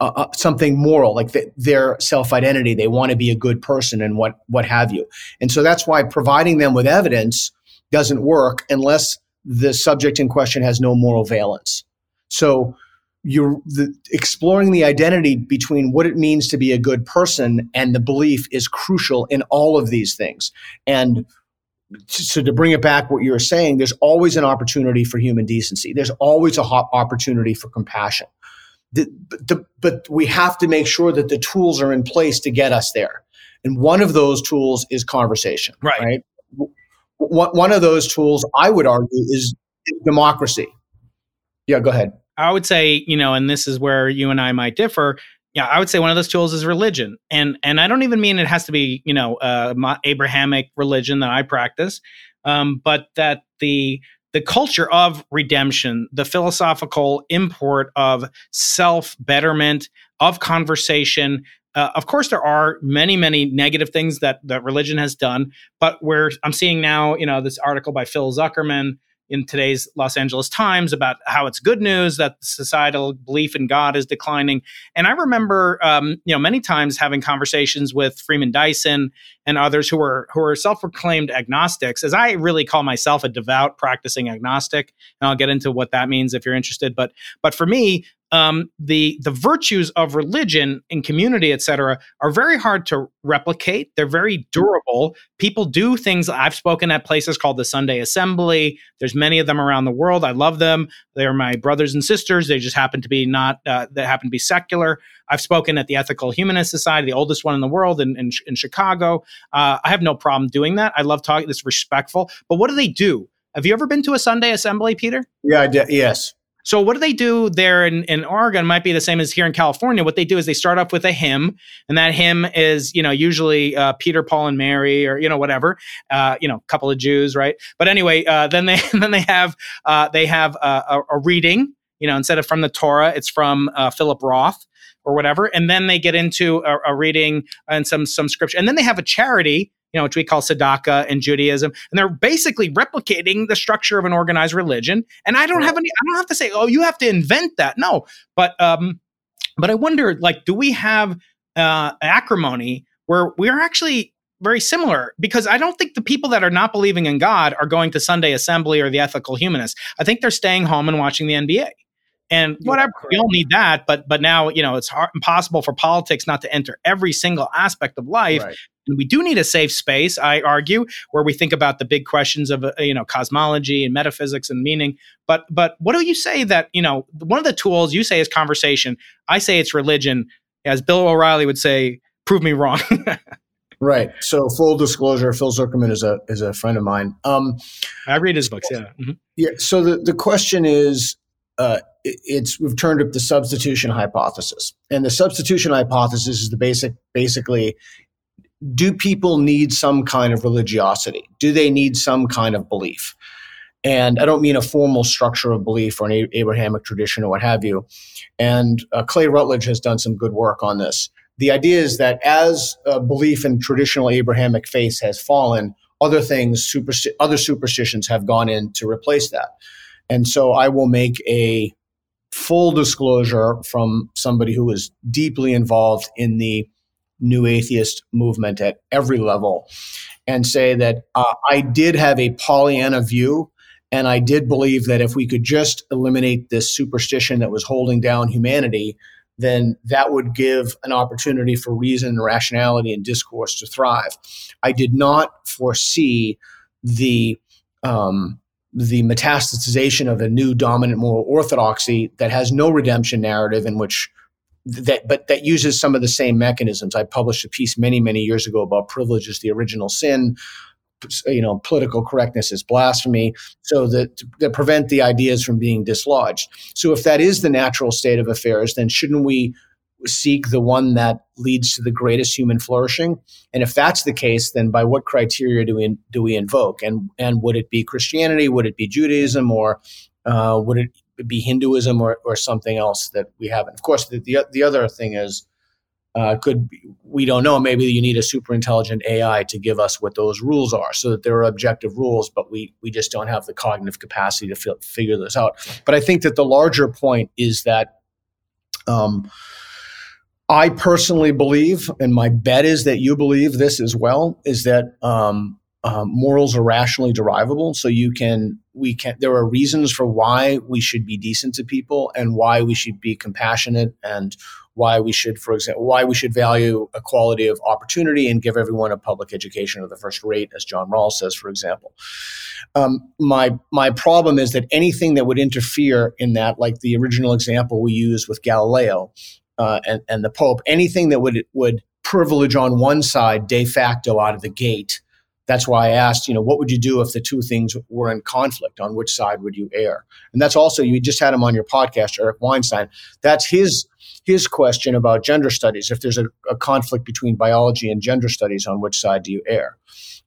uh, uh, something moral, like the, their self identity. They want to be a good person and what what have you. And so that's why providing them with evidence doesn't work unless the subject in question has no moral valence. So you're the, exploring the identity between what it means to be a good person and the belief is crucial in all of these things. And so to bring it back, what you were saying, there's always an opportunity for human decency. There's always a hot opportunity for compassion. The, the, but we have to make sure that the tools are in place to get us there. And one of those tools is conversation. Right. right? One of those tools, I would argue, is democracy. Yeah, go ahead. I would say, you know, and this is where you and I might differ. Yeah, I would say one of those tools is religion, and and I don't even mean it has to be, you know, uh, Abrahamic religion that I practice, um, but that the the culture of redemption, the philosophical import of self betterment, of conversation, uh, of course, there are many, many negative things that that religion has done. But where I'm seeing now, you know, this article by Phil Zuckerman in today's Los Angeles Times about how it's good news that societal belief in God is declining. And I remember, um, you know, many times having conversations with Freeman Dyson and others who are who are self-proclaimed agnostics, as I really call myself a devout practicing agnostic. And I'll get into what that means if you're interested. But but for me, um, the the virtues of religion and community, et cetera, are very hard to replicate. They're very durable. People do things. I've spoken at places called the Sunday Assembly. There's many of them around the world. I love them. They're my brothers and sisters. They just happen to be not. Uh, they happen to be secular. I've spoken at the Ethical Humanist Society, the oldest one in the world in in, in Chicago. Uh, I have no problem doing that. I love talking. It's respectful. But what do they do? Have you ever been to a Sunday Assembly, Peter? Yeah, I did. Yes. So what do they do there in, in Oregon might be the same as here in California. What they do is they start off with a hymn, and that hymn is, you know, usually uh, Peter, Paul, and Mary, or you know, whatever, uh, you know, a couple of Jews, right? But anyway, uh, then they then they have uh, they have a, a, reading, you know, instead of from the Torah, it's from uh, Philip Roth or whatever, and then they get into a, a reading and some some scripture, and then they have a charity you know, which we call tzedakah in Judaism, and they're basically replicating the structure of an organized religion. And I don't have any, I don't have to say, oh, you have to invent that. No, but um, but I wonder, like, do we have uh, acrimony where we're actually very similar? Because I don't think the people that are not believing in God are going to Sunday assembly or the ethical humanists. I think they're staying home and watching the NBA and whatever we all need that but but now you know it's hard, impossible for politics not to enter every single aspect of life right. We do need a safe space i argue where we think about the big questions of uh, you know cosmology and metaphysics and meaning but but what do you say that you know one of the tools you say is conversation i say it's religion as bill o'reilly would say prove me wrong Right. So full disclosure, Phil Zuckerman is a is a friend of mine. Um, I read his books. Yeah. Mm-hmm. Yeah. So the the question is, uh, it's we've turned up the substitution hypothesis, and the substitution hypothesis is the basic, basically, do people need some kind of religiosity? Do they need some kind of belief? And I don't mean a formal structure of belief or an Abrahamic tradition or what have you. And uh, Clay Routledge has done some good work on this. The idea is that as belief in traditional Abrahamic faith has fallen, other things, supersti- other superstitions have gone in to replace that. And so I will make a full disclosure from somebody who is deeply involved in the new atheist movement at every level and say that uh, I did have a Pollyanna view. And I did believe that if we could just eliminate this superstition that was holding down humanity, then that would give an opportunity for reason and rationality and discourse to thrive. I did not foresee the um, the metastasization of a new dominant moral orthodoxy that has no redemption narrative in which that but that uses some of the same mechanisms. I published a piece many many years ago about privilege as the original sin. You know, political correctness is blasphemy, so that that prevent the ideas from being dislodged. So, if that is the natural state of affairs, then shouldn't we seek the one that leads to the greatest human flourishing? And if that's the case, then by what criteria do we do we invoke? And and would it be Christianity? Would it be Judaism? Or uh, would it be Hinduism or, or something else that we haven't? Of course, the the, the other thing is. Uh, could be, we don't know. Maybe you need a super intelligent AI to give us what those rules are, so that there are objective rules, but we we just don't have the cognitive capacity to figure those out. But I think that the larger point is that um, I personally believe, and my bet is that you believe this as well, is that um, um, morals are rationally derivable. So you can, we can, there are reasons for why we should be decent to people and why we should be compassionate and why we should, for example, why we should value equality of opportunity and give everyone a public education of the first rate, as John Rawls says, for example. Um, my my problem is that anything that would interfere in that, like the original example we used with Galileo, uh, and, and the Pope, anything that would would privilege on one side de facto out of the gate. That's why I asked, you know, what would you do if the two things were in conflict? On which side would you err? And that's also you just had him on your podcast, Eric Weinstein. That's his his question about gender studies. If there's a, a conflict between biology and gender studies, on which side do you err?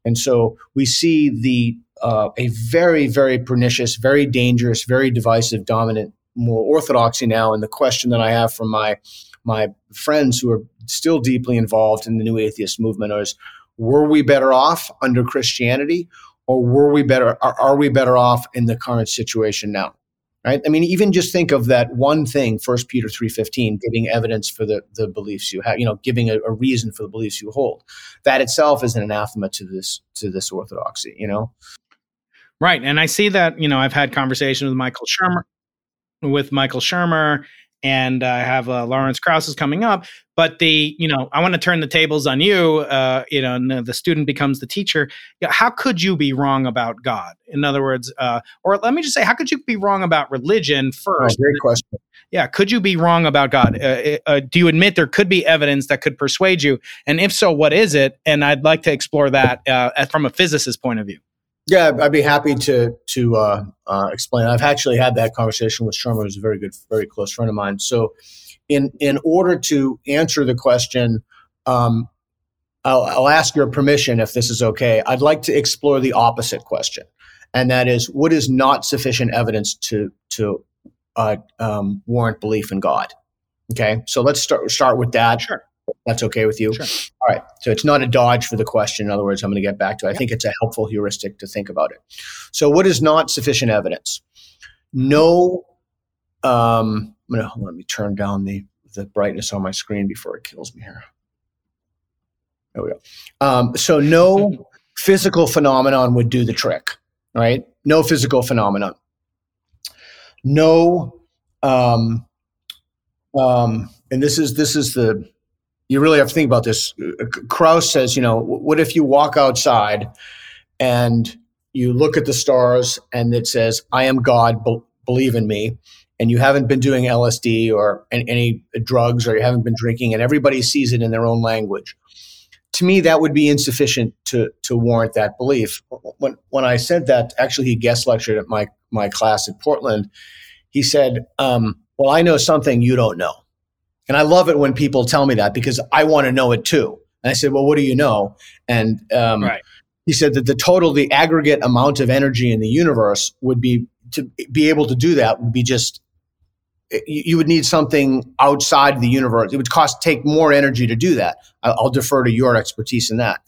And so we see the uh, a very very pernicious, very dangerous, very divisive, dominant moral orthodoxy now. And the question that I have from my my friends who are still deeply involved in the new atheist movement is were we better off under Christianity or were we better are, are we better off in the current situation now? Right? I mean, even just think of that one thing, First Peter 3.15, giving evidence for the, the beliefs you have, you know, giving a, a reason for the beliefs you hold. That itself is an anathema to this to this orthodoxy, you know? Right. And I see that, you know, I've had conversations with Michael Shermer with Michael Shermer and I have uh, Lawrence Krauss is coming up. But the, you know, I want to turn the tables on you. Uh, you know, and the student becomes the teacher. How could you be wrong about God? In other words, uh, or let me just say, how could you be wrong about religion first? Oh, great question. Yeah, could you be wrong about God? Uh, uh, do you admit there could be evidence that could persuade you? And if so, what is it? And I'd like to explore that uh, from a physicist's point of view. Yeah, I'd be happy to to uh, uh, explain. I've actually had that conversation with Shermer, who's a very good, very close friend of mine. So, in in order to answer the question, um, I'll, I'll ask your permission if this is okay. I'd like to explore the opposite question, and that is, what is not sufficient evidence to to uh, um, warrant belief in God? Okay, so let's start start with that. Sure. That's okay with you? Sure. All right. So it's not a dodge for the question. In other words, I'm going to get back to it. I think it's a helpful heuristic to think about it. So, what is not sufficient evidence? No. Um, I'm going to let me turn down the, the brightness on my screen before it kills me here. There we go. Um, so, no physical phenomenon would do the trick, right? No physical phenomenon. No. Um, um, and this is this is the you really have to think about this. Krauss says, you know, what if you walk outside and you look at the stars and it says, I am God, be- believe in me, and you haven't been doing LSD or any drugs or you haven't been drinking, and everybody sees it in their own language. To me, that would be insufficient to, to warrant that belief. When, when I said that, actually, he guest lectured at my, my class at Portland. He said, um, Well, I know something you don't know. And I love it when people tell me that because I want to know it too. And I said, well, what do you know? And um, right. he said that the total, the aggregate amount of energy in the universe would be to be able to do that would be just you would need something outside the universe. It would cost take more energy to do that. I'll defer to your expertise in that.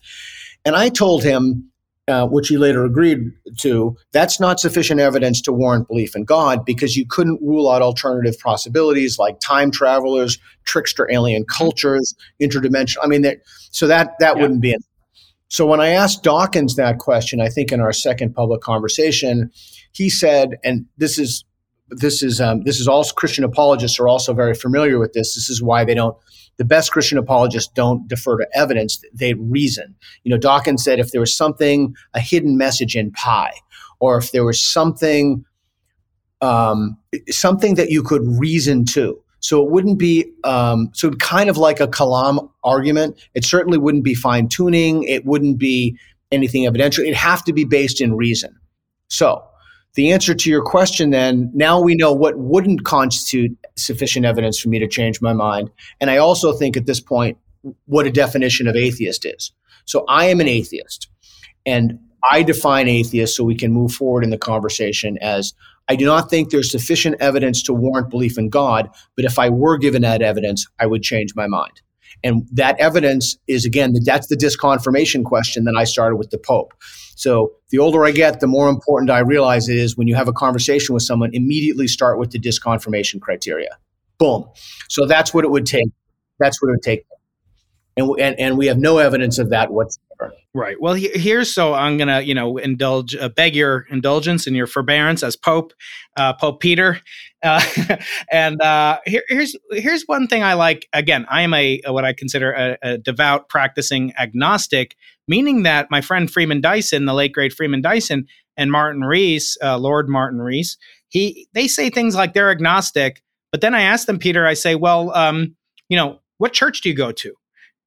And I told him uh, which he later agreed to, that's not sufficient evidence to warrant belief in God because you couldn't rule out alternative possibilities like time travelers, trickster alien cultures, interdimensional. I mean, so that that yeah. wouldn't be it. So when I asked Dawkins that question, I think in our second public conversation, he said, and this is this is um, this is all Christian apologists are also very familiar with this. This is why they don't the best Christian apologists don't defer to evidence, they reason. You know, Dawkins said if there was something, a hidden message in pi, or if there was something, um, something that you could reason to. So it wouldn't be, um, so kind of like a Kalam argument. It certainly wouldn't be fine tuning. It wouldn't be anything evidential. It'd have to be based in reason. So the answer to your question then, now we know what wouldn't constitute sufficient evidence for me to change my mind. And I also think at this point what a definition of atheist is. So I am an atheist. And I define atheist so we can move forward in the conversation as I do not think there's sufficient evidence to warrant belief in God, but if I were given that evidence, I would change my mind. And that evidence is, again, that's the disconfirmation question that I started with the Pope. So the older I get, the more important I realize it is when you have a conversation with someone, immediately start with the disconfirmation criteria. Boom. So that's what it would take. That's what it would take. And, and, and we have no evidence of that whatsoever. Right. Well, here's so I'm gonna you know indulge uh, beg your indulgence and your forbearance as Pope uh, Pope Peter, uh, and uh, here, here's here's one thing I like. Again, I am a, a what I consider a, a, devout practicing agnostic, meaning that my friend Freeman Dyson, the late great Freeman Dyson, and Martin Rees, uh, Lord Martin Rees, he they say things like they're agnostic, but then I ask them, Peter, I say, well, um, you know, what church do you go to?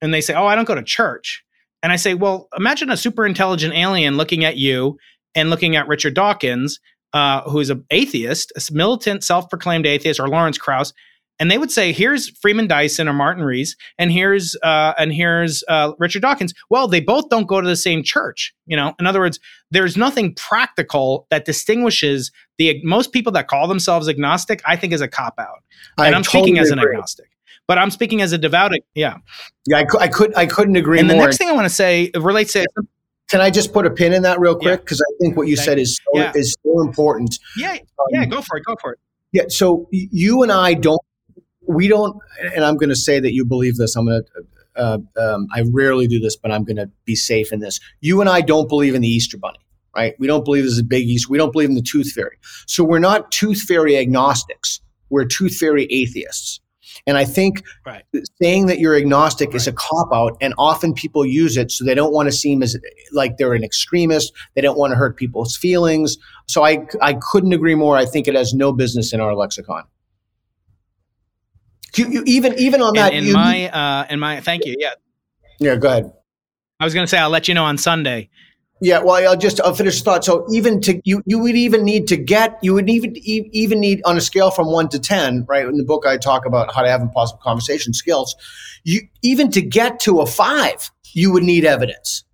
And they say, oh, I don't go to church. And I say, well, imagine a super intelligent alien looking at you and looking at Richard Dawkins, uh, who's an atheist, a militant, self-proclaimed atheist, or Lawrence Krauss, and they would say, "Here's Freeman Dyson or Martin Rees, and here's uh, and here's uh, Richard Dawkins." Well, they both don't go to the same church. You know, in other words, there's nothing practical that distinguishes the most people that call themselves agnostic. I think is a cop out, and I am totally speaking as an agree. agnostic. But I'm speaking as a devout. Yeah. Yeah, I, I could I couldn't agree And the next thing I want to say relates to Can I just put a pin in that real quick because I think what you Thank said is so, Yeah. is so important. yeah, Um, yeah. Go for it. Go for it. Yeah. So you and I don't, we don't, and I'm going to say that you believe this. I'm going to, uh, um, I rarely do this, but I'm going to be safe in this. You and I don't believe in the Easter Bunny, right? We don't believe there's a big Easter. We don't believe in the Tooth Fairy. So we're not Tooth Fairy agnostics. We're Tooth Fairy atheists. And I think Right. saying that you're agnostic is a cop out, and often people use it so they don't want to seem as like they're an extremist. They don't want to hurt people's feelings. So I I couldn't agree more. I think it has no business in our lexicon. You, you, even even on that, In, in you- my uh, in my thank you. Yeah, yeah, go ahead. I was going to say I'll let you know on Sunday. Yeah, well, I'll just I'll finish the thought. So even to you, you would even need to get you would even even need on a scale from one to ten, right? In the book, I talk about how to have impossible conversation skills. You even to get to a five, you would need evidence.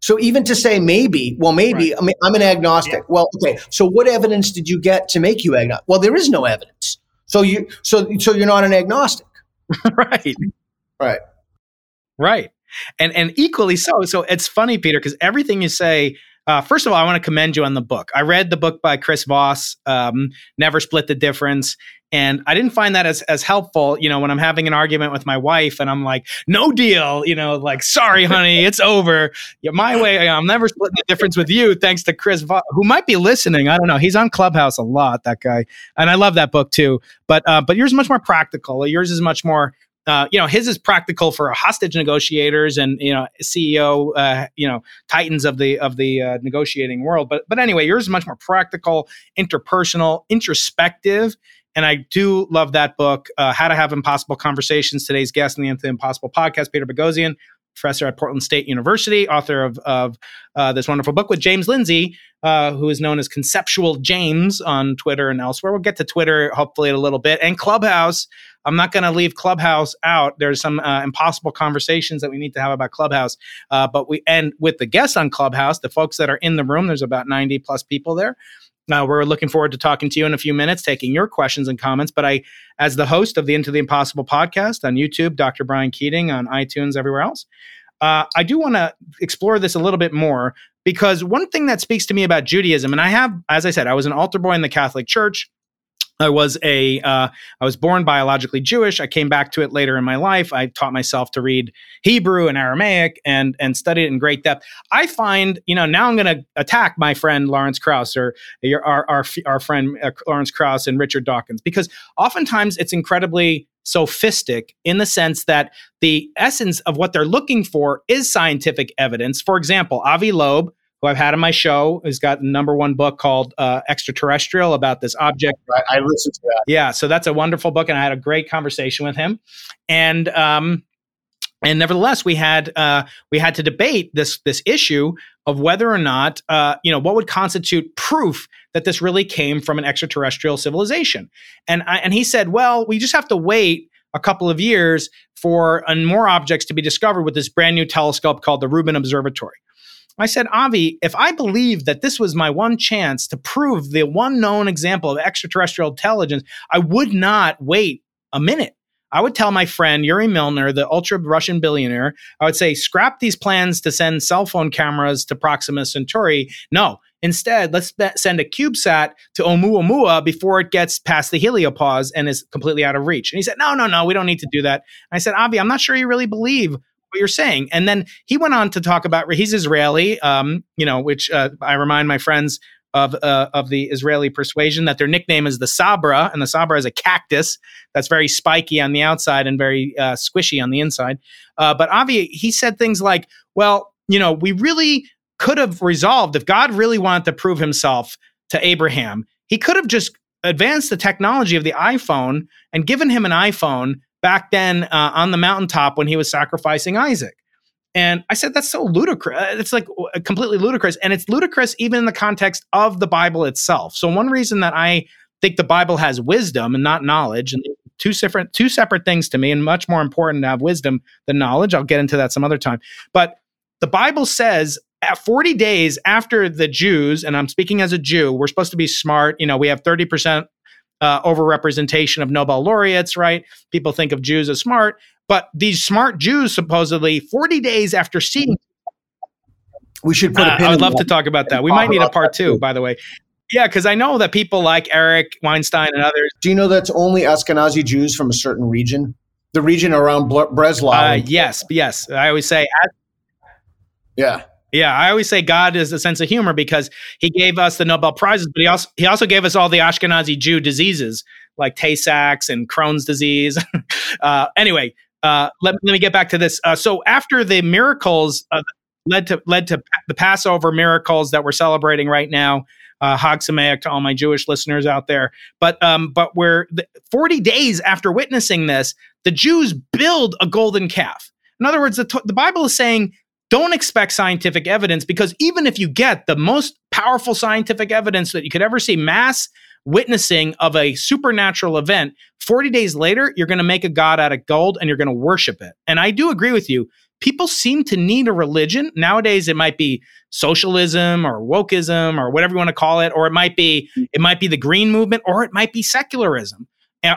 So even to say maybe, well, maybe I mean I'm an agnostic. Well, okay. So what evidence did you get to make you agnostic? Well, there is no evidence. So you so so you're not an agnostic, right. right? Right. And and equally so. So it's funny, Peter, because everything you say. Uh, first of all, I want to commend you on the book. I read the book by Chris Voss, um, "Never Split the Difference," and I didn't find that as as helpful. You know, when I'm having an argument with my wife, and I'm like, "No deal," you know, like, "Sorry, honey, it's over." Yeah, my way. I'm never splitting the difference with you, thanks to Chris Voss, who might be listening. I don't know. He's on Clubhouse a lot. That guy, and I love that book too. But uh, but yours is much more practical. Yours is much more uh, you know, his is practical for hostage negotiators and you know CEO, uh, you know, titans of the of the uh, negotiating world. But but anyway, yours is much more practical, interpersonal, introspective. And I do love that book, uh, How to Have Impossible Conversations. Today's guest in the Into Impossible podcast, Peter Boghossian, professor at Portland State University, author of, of uh, this wonderful book with James Lindsay, uh, who is known as Conceptual James on Twitter and elsewhere. We'll get to Twitter hopefully in a little bit. And Clubhouse. I'm not going to leave Clubhouse out. There's some uh, impossible conversations that we need to have about Clubhouse. Uh, but we end with the guests on Clubhouse, the folks that are in the room. There's about 90 plus people there. Uh, we're looking forward to talking to you in a few minutes, taking your questions and comments. But I, as the host of the Into the Impossible podcast on YouTube, Dr. Brian Keating on iTunes, everywhere else, uh, I do want to explore this a little bit more because one thing that speaks to me about Judaism, and I have, as I said, I was an altar boy in the Catholic Church. I was a uh, I was born biologically Jewish. I came back to it later in my life. I taught myself to read Hebrew and Aramaic and and studied it in great depth. I find you know now I'm going to attack my friend Lawrence Krauss or your, our our our friend uh, Lawrence Krauss and Richard Dawkins because oftentimes it's incredibly sophistic in the sense that the essence of what they're looking for is scientific evidence. For example, Avi Loeb who I've had on my show, has got the number one book called uh, Extraterrestrial about this object. Right. I listened to that. Yeah, so that's a wonderful book, and I had a great conversation with him. And um, and nevertheless, we had uh, we had to debate this this issue of whether or not uh, you know what would constitute proof that this really came from an extraterrestrial civilization. And I, and he said, well, we just have to wait a couple of years for uh, more objects to be discovered with this brand new telescope called the Rubin Observatory. I said, Avi, if I believed that this was my one chance to prove the one known example of extraterrestrial intelligence, I would not wait a minute. I would tell my friend Yuri Milner, the ultra Russian billionaire, I would say, scrap these plans to send cell phone cameras to Proxima Centauri. No, instead, let's be- send a CubeSat to Oumuamua before it gets past the heliopause and is completely out of reach. And he said, no, no, no, we don't need to do that. And I said, Avi, I'm not sure you really believe what you're saying. And then he went on to talk about he's Israeli, um, you know, which uh, I remind my friends of uh, of the Israeli persuasion that their nickname is the Sabra, and the Sabra is a cactus that's very spiky on the outside and very uh, squishy on the inside. Uh, but Avi, he said things like, "Well, you know, we really could have resolved if God really wanted to prove Himself to Abraham, He could have just advanced the technology of the iPhone and given him an iPhone." Back then uh, on the mountaintop when he was sacrificing Isaac. And I said, that's so ludicrous. It's like completely ludicrous. And it's ludicrous even in the context of the Bible itself. So, one reason that I think the Bible has wisdom and not knowledge, and two separate, two separate things to me, and much more important to have wisdom than knowledge. I'll get into that some other time. But the Bible says at 40 days after the Jews, and I'm speaking as a Jew, we're supposed to be smart. You know, we have 30% uh, overrepresentation of Nobel laureates, right? People think of Jews as smart, but these smart Jews supposedly 40 days after seeing. We should put. Uh, I would love to talk about that. We might need a part two, by the way. Yeah, because I know that people like Eric Weinstein and others. Do you know that's only Ashkenazi Jews from a certain region? The region around Breslau. Uh, yes, yes. I always say. Yeah. Yeah, I always say God is a sense of humor because He gave us the Nobel prizes, but He also He also gave us all the Ashkenazi Jew diseases like Tay Sachs and Crohn's disease. uh, anyway, uh, let, let me get back to this. Uh, so after the miracles uh, led to led to the Passover miracles that we're celebrating right now, uh, Hag Sameach to all my Jewish listeners out there. But um, but we're 40 days after witnessing this, the Jews build a golden calf. In other words, the, the Bible is saying don't expect scientific evidence because even if you get the most powerful scientific evidence that you could ever see, mass witnessing of a supernatural event, 40 days later, you're going to make a god out of gold and you're going to worship it. And I do agree with you. People seem to need a religion. Nowadays, it might be socialism or wokeism or whatever you want to call it, or it might be it might be the green movement, or it might be secularism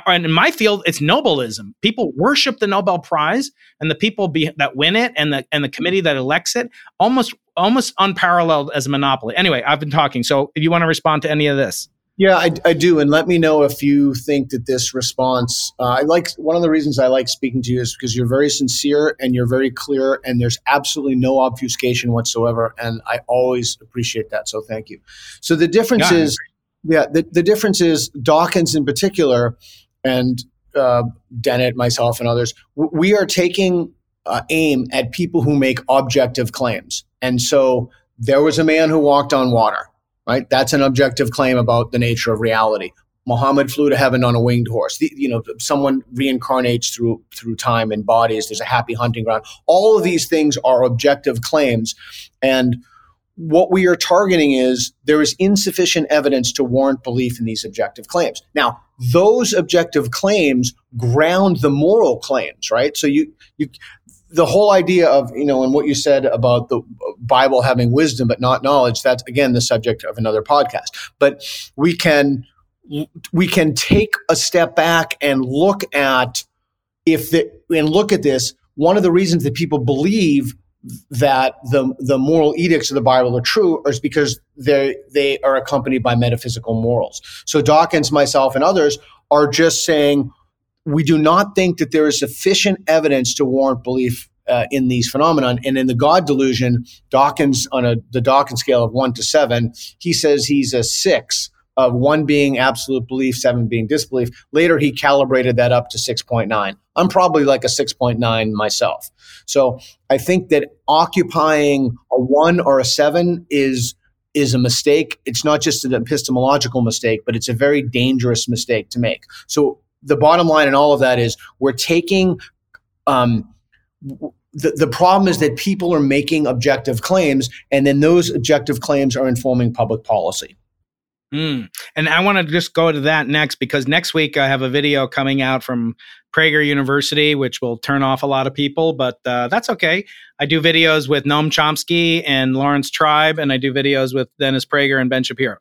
and in my field it's nobelism people worship the nobel prize and the people be, that win it and the and the committee that elects it almost almost unparalleled as a monopoly. Anyway i've been talking so if you want to respond to any of this. Yeah i, I do and let me know if you think that this response uh, i like one of the reasons i like speaking to you is because you're very sincere and you're very clear and there's absolutely no obfuscation whatsoever and i always appreciate that so thank you. So the difference yeah, is yeah, the, the difference is Dawkins in particular, and uh, Dennett, myself, and others, we are taking uh, aim at people who make objective claims. And so there was a man who walked on water, right? That's an objective claim about the nature of reality. Muhammad flew to heaven on a winged horse. The, you know, someone reincarnates through through time and bodies. There's a happy hunting ground. All of these things are objective claims, and what we are targeting is there is insufficient evidence to warrant belief in these objective claims. Now, those objective claims ground the moral claims, right? So you you the whole idea of you know and what you said about the bible having wisdom but not knowledge that's again the subject of another podcast but we can we can take a step back and look at if the and look at this one of the reasons that people believe that the the moral edicts of the Bible are true is because they they are accompanied by metaphysical morals. So Dawkins, myself, and others are just saying we do not think that there is sufficient evidence to warrant belief uh, in these phenomenon. And in the God delusion, Dawkins on a the Dawkins scale of one to seven, he says he's a six of one being absolute belief, seven being disbelief. Later, he calibrated that up to 6.9. I'm probably like a 6.9 myself. So I think that occupying a one or a seven is is a mistake. It's not just an epistemological mistake, but it's a very dangerous mistake to make. So the bottom line in all of that is we're taking um, the, the problem is that people are making objective claims, and then those objective claims are informing public policy. Mm. And I want to just go to that next because next week I have a video coming out from Prager University, which will turn off a lot of people, but uh, that's okay. I do videos with Noam Chomsky and Laurence Tribe, and I do videos with Dennis Prager and Ben Shapiro.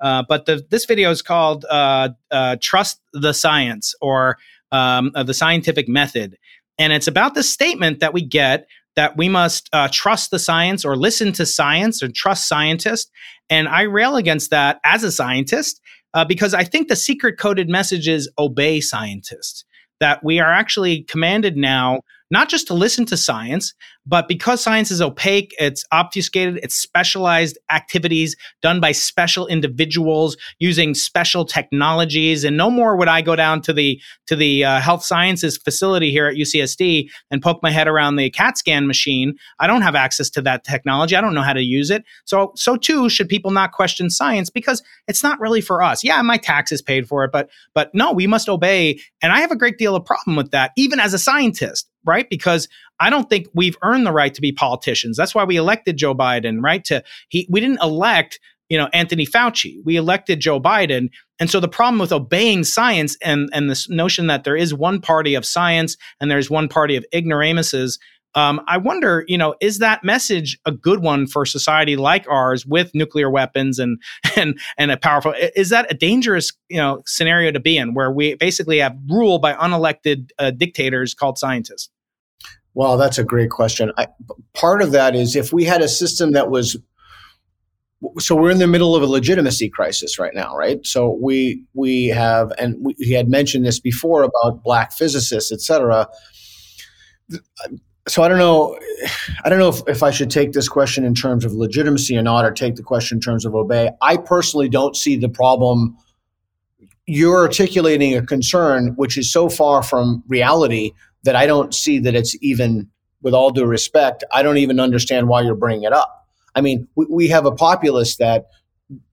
Uh, but the, this video is called uh, uh Trust the Science or um, uh, the Scientific Method. And it's about the statement that we get that we must uh, trust the science or listen to science or trust scientists. And I rail against that as a scientist uh, because I think the secret coded message is obey scientists, that we are actually commanded now not just to listen to science, but because science is opaque, it's obfuscated, it's specialized activities done by special individuals using special technologies. And no more would I go down to the to the uh, health sciences facility here at UCSD and poke my head around the CAT scan machine. I don't have access to that technology. I don't know how to use it. So so too should people not question science because it's not really for us. Yeah, my taxes paid for it, but but no, we must obey. And I have a great deal of problem with that, even as a scientist right? Because I don't think we've earned the right to be politicians. That's why we elected Joe Biden, right? To he we didn't elect, you know, Anthony Fauci. We elected Joe Biden. And so the problem with obeying science and and this notion that there is one party of science and there's one party of ignoramuses Um, I wonder, you know, is that message a good one for society like ours with nuclear weapons and and and a powerful? Is that a dangerous, you know, scenario to be in where we basically have rule by unelected uh, dictators called scientists? Well, that's a great question. I, part of that is if we had a system that was so we're in the middle of a legitimacy crisis right now, right? So we we have, and we had mentioned this before about black physicists, et cetera. So I don't know, I don't know if, if I should take this question in terms of legitimacy or not, or take the question in terms of obey. I personally don't see the problem. You're articulating a concern which is so far from reality that I don't see that it's even, with all due respect, I don't even understand why you're bringing it up. I mean, we, we have a populace that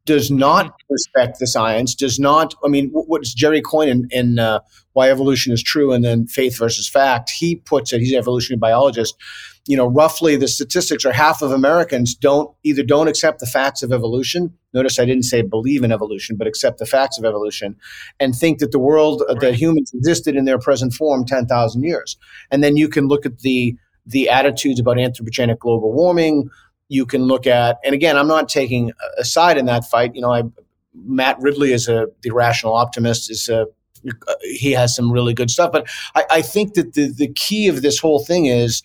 does not respect the science, does not. I mean, what's Jerry Coyne in, in uh, Why Evolution is True and then Faith versus Fact? He puts it. He's an evolutionary biologist. You know, roughly the statistics are half of Americans don't either don't accept the facts of evolution. Notice I didn't say believe in evolution, but accept the facts of evolution, and think that the world uh, right. that humans existed in their present form ten thousand years. And then you can look at the the attitudes about anthropogenic global warming, you can look at, and again, I'm not taking a side in that fight. You know, I, Matt Ridley is a the rational optimist is a uh, he has some really good stuff, but I, I think that the the key of this whole thing is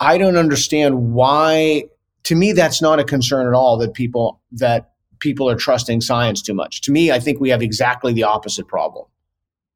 I don't understand why. To me, that's not a concern at all. That people that people are trusting science too much. To me, I think we have exactly the opposite problem.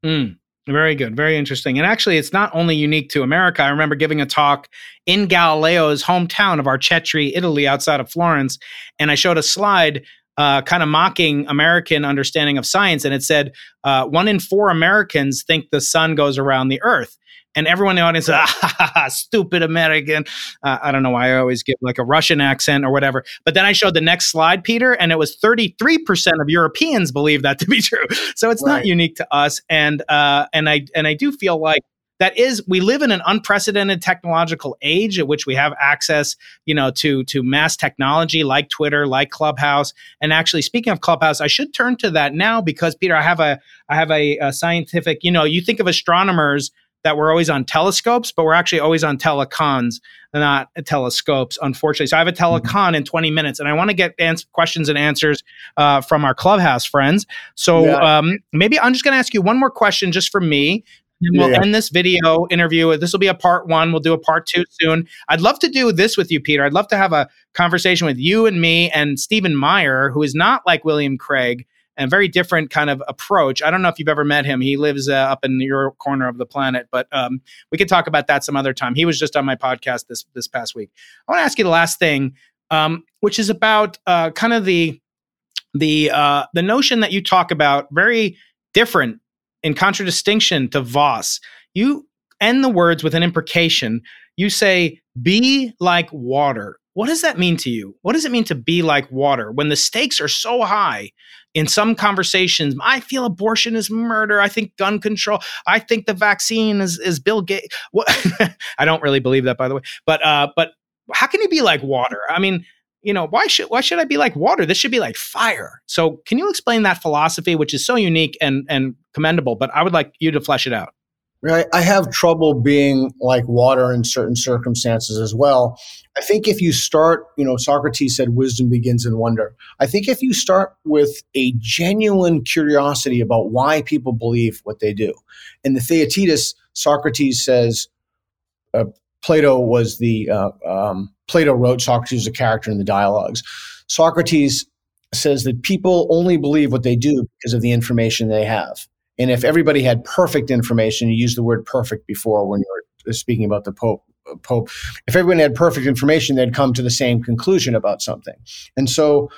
Mm. Very good. Very interesting. And actually, it's not only unique to America. I remember giving a talk in Galileo's hometown of Arcetri, Italy, outside of Florence. And I showed a slide uh, kind of mocking American understanding of science. And it said uh, one in four Americans think the sun goes around the earth and everyone in the audience, ah, stupid American. Uh, I don't know why I always give like a Russian accent or whatever. But then I showed the next slide, Peter, and it was 33% of Europeans believe that to be true. So it's right. not unique to us. And uh, and I and I do feel like that is we live in an unprecedented technological age at which we have access you know to to mass technology like twitter like clubhouse and actually speaking of clubhouse i should turn to that now because peter i have a i have a, a scientific you know you think of astronomers that we're always on telescopes, but we're actually always on telecons, not telescopes, unfortunately. So I have a mm-hmm. telecon in 20 minutes, and I want to get ans- questions and answers uh, from our clubhouse friends. So yeah. um, maybe I'm just going to ask you one more question just for me. And we'll yeah. end this video interview. This will be a part one. We'll do a part two soon. I'd love to do this with you, Peter. I'd love to have a conversation with you and me and Stephen Meyer, who is not like William Craig and very different kind of approach. I don't know if you've ever met him. He lives uh, up in your corner of the planet, but um, we could talk about that some other time. He was just on my podcast this this past week. I want to ask you the last thing, um, which is about uh, kind of the the uh, the notion that you talk about very different in contradistinction to Voss. You end the words with an imprecation. You say, "Be like water." What does that mean to you? What does it mean to be like water when the stakes are so high in some conversations, I feel abortion is murder. I think gun control. I think the vaccine is is Bill Gates. I don't really believe that, by the way. But uh, but how can you be like water? I mean, you know, why should why should I be like water? This should be like fire. So, can you explain that philosophy, which is so unique and and commendable? But I would like you to flesh it out. Right. I have trouble being like water in certain circumstances as well. I think if you start, you know, Socrates said wisdom begins in wonder. I think if you start with a genuine curiosity about why people believe what they do. In the Theaetetus, Socrates says, uh, Plato was the, uh, um, Plato wrote Socrates as a character in the dialogues. Socrates says that people only believe what they do because of the information they have. And if everybody had perfect information, you used the word perfect before when you were speaking about the Pope. Uh, Pope. If everyone had perfect information, they'd come to the same conclusion about something. And so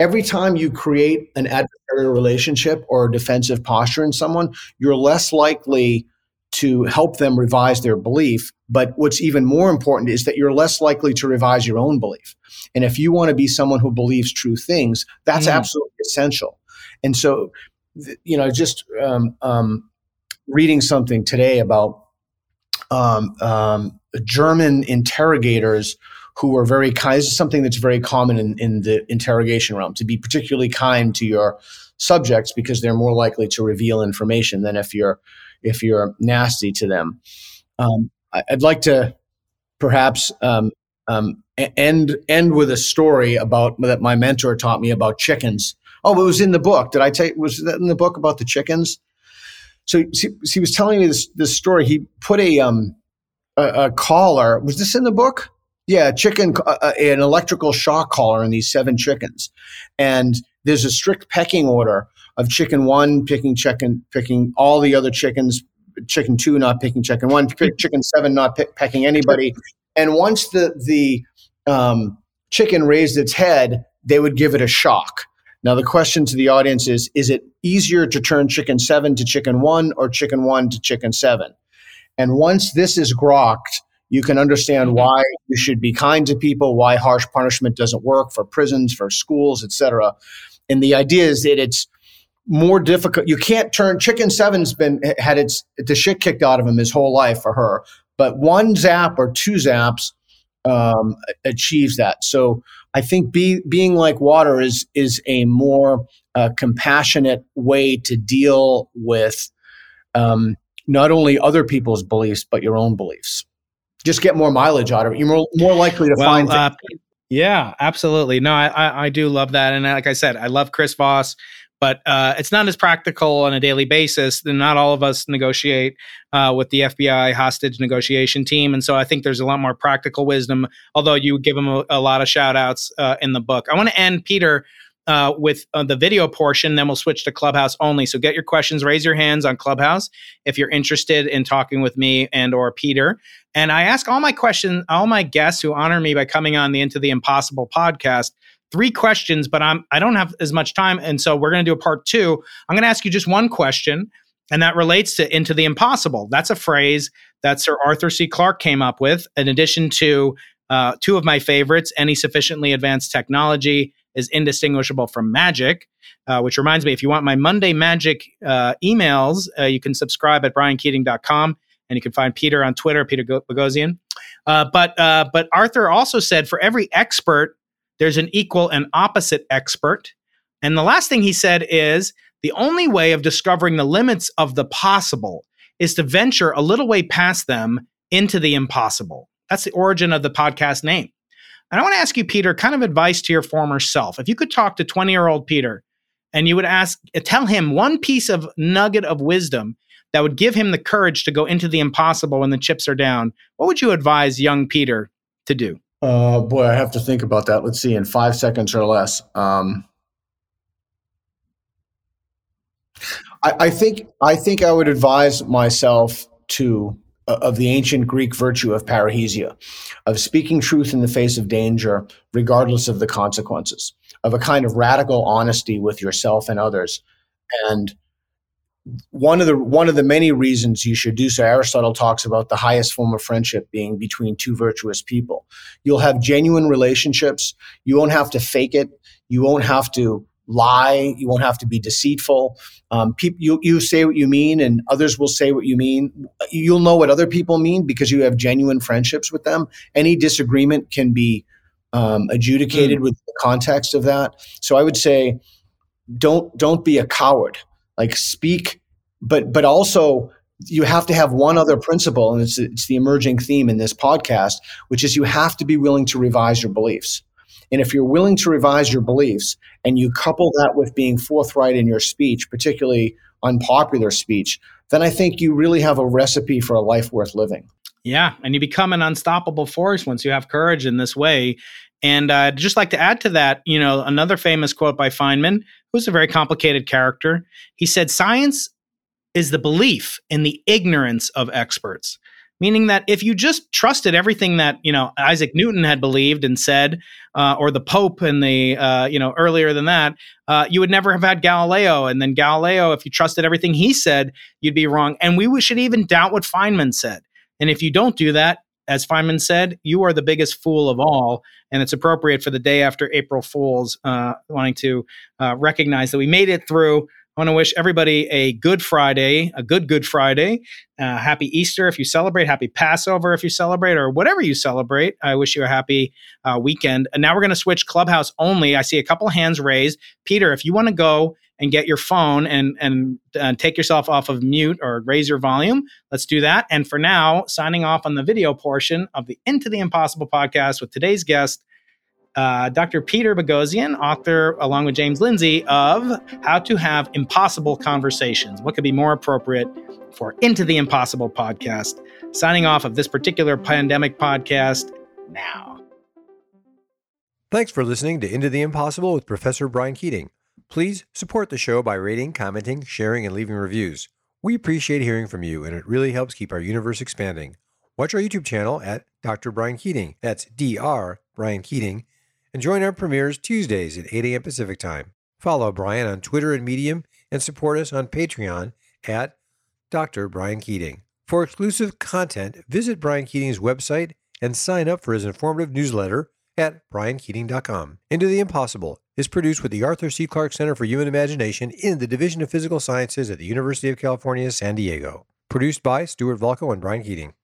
every time you create an adversarial relationship or a defensive posture in someone, you're less likely to help them revise their belief. But what's even more important is that you're less likely to revise your own belief. And if you want to be someone who believes true things, that's mm. absolutely essential. And so you know, just um, um, reading something today about um, um, German interrogators who are very kind. This is something that's very common in, in the interrogation realm to be particularly kind to your subjects because they're more likely to reveal information than if you're if you're nasty to them. Um, I'd like to perhaps um, um, end end with a story about that my mentor taught me about chickens. Oh, it was in the book. Did I tell you, was that in the book about the chickens? So, so he was telling me this this story. He put a um a, a collar. Was this in the book? Yeah, chicken, uh, uh, an electrical shock collar in these seven chickens, and there's a strict pecking order of chicken one picking chicken, picking all the other chickens, chicken two not picking chicken one, chicken seven not pick, pecking anybody, and once the the um, chicken raised its head, they would give it a shock. Now the question to the audience is: Is it easier to turn chicken seven to chicken one, or chicken one to chicken seven? And once this is grokked, you can understand mm-hmm. why you should be kind to people, why harsh punishment doesn't work for prisons, for schools, etc. And the idea is that it's more difficult. You can't turn chicken seven's been had its the shit kicked out of him his whole life for her but one zap or two zaps um, achieves that. So I think be, being like water is is a more uh, compassionate way to deal with um, not only other people's beliefs but your own beliefs. Just get more mileage out of it. You're more, more likely to well, find. Uh, yeah, absolutely. No, I, I, I do love that, and like I said, I love Chris Voss but uh, it's not as practical on a daily basis. Then not all of us negotiate uh, with the FBI hostage negotiation team, and so I think there's a lot more practical wisdom. Although you give them a, a lot of shout outs uh, in the book, I want to end Peter. Uh, with uh, the video portion, then we'll switch to Clubhouse only. So get your questions, raise your hands on Clubhouse if you're interested in talking with me and or Peter. And I ask all my questions, all my guests who honor me by coming on the Into the Impossible podcast three questions, but I'm I don't have as much time, and so we're going to do a part two. I'm going to ask you just one question, and that relates to into the impossible. That's a phrase that Sir Arthur C. Clarke came up with, in addition to uh, two of my favorites. Any sufficiently advanced technology is indistinguishable from magic. Uh, which reminds me, if you want my Monday Magic uh, emails, uh, you can subscribe at briankeating.com and you can find Peter on Twitter, Peter Boghossian. Uh, but uh, but Arthur also said for every expert there's an equal and opposite expert. And the last thing he said is the only way of discovering the limits of the possible is to venture a little way past them into the impossible. That's the origin of the podcast name. And I want to ask you, Peter, kind of advice to your former self. If you could talk to 20 year old Peter and you would ask, tell him one piece of nugget of wisdom that would give him the courage to go into the impossible when the chips are down, what would you advise young Peter to do? Uh, boy, I have to think about that. Let's see, in five seconds or less. Um, I, I think I think I would advise myself to uh, of the ancient Greek virtue of parrhesia, of speaking truth in the face of danger, regardless of the consequences, of a kind of radical honesty with yourself and others, and one of the one of the many reasons you should do so aristotle talks about the highest form of friendship being between two virtuous people. You'll have genuine relationships. You won't have to fake it. You won't have to lie. You won't have to be deceitful. Um, people, you, you say what you mean and others will say what you mean. You'll know what other people mean because you have genuine friendships with them. Any disagreement can be um, adjudicated mm. with the context of that. So i would say don't don't be a coward. Like speak but but also you have to have one other principle and it's it's the emerging theme in this podcast which is you have to be willing to revise your beliefs. And if you're willing to revise your beliefs and you couple that with being forthright in your speech particularly unpopular speech then i think you really have a recipe for a life worth living. Yeah and you become an unstoppable force once you have courage in this way. And I'd just like to add to that, you know, another famous quote by Feynman, who's a very complicated character. He said, Science is the belief in the ignorance of experts. Meaning that if you just trusted everything that you know Isaac Newton had believed and said, uh, or the Pope and the uh, you know earlier than that, uh, you would never have had Galileo. And then Galileo, if you trusted everything he said, you'd be wrong. And we should even doubt what Feynman said. And if you don't do that, as Feynman said, you are the biggest fool of all. And it's appropriate for the day after April Fools, uh, wanting to uh, recognize that we made it through. I want to wish everybody a good Friday, a good, good Friday. Uh, happy Easter if you celebrate, happy Passover if you celebrate, or whatever you celebrate. I wish you a happy uh, weekend. And now we're going to switch Clubhouse only. I see a couple hands raised. Peter, if you want to go and get your phone and and uh, take yourself off of mute or raise your volume. Let's do that. And for now, signing off on the video portion of the Into the Impossible podcast with today's guest, uh, Dr. Peter Boghossian, author along with James Lindsay of How to Have Impossible Conversations. What could be more appropriate for Into the Impossible podcast? Signing off of this particular pandemic podcast now. Thanks for listening to Into the Impossible with Professor Brian Keating. Please support the show by rating, commenting, sharing, and leaving reviews. We appreciate hearing from you, and it really helps keep our universe expanding. Watch our YouTube channel at Dr. Brian Keating. That's Dr. Brian Keating. And join our premieres Tuesdays at 8 a.m. Pacific Time. Follow Brian on Twitter and Medium, and support us on Patreon at Dr. Brian Keating. For exclusive content, visit Brian Keating's website and sign up for his informative newsletter at briankeating.com. Into the Impossible is produced with the Arthur C. Clarke Center for Human Imagination in the Division of Physical Sciences at the University of California, San Diego. Produced by Stuart Volko and Brian Keating.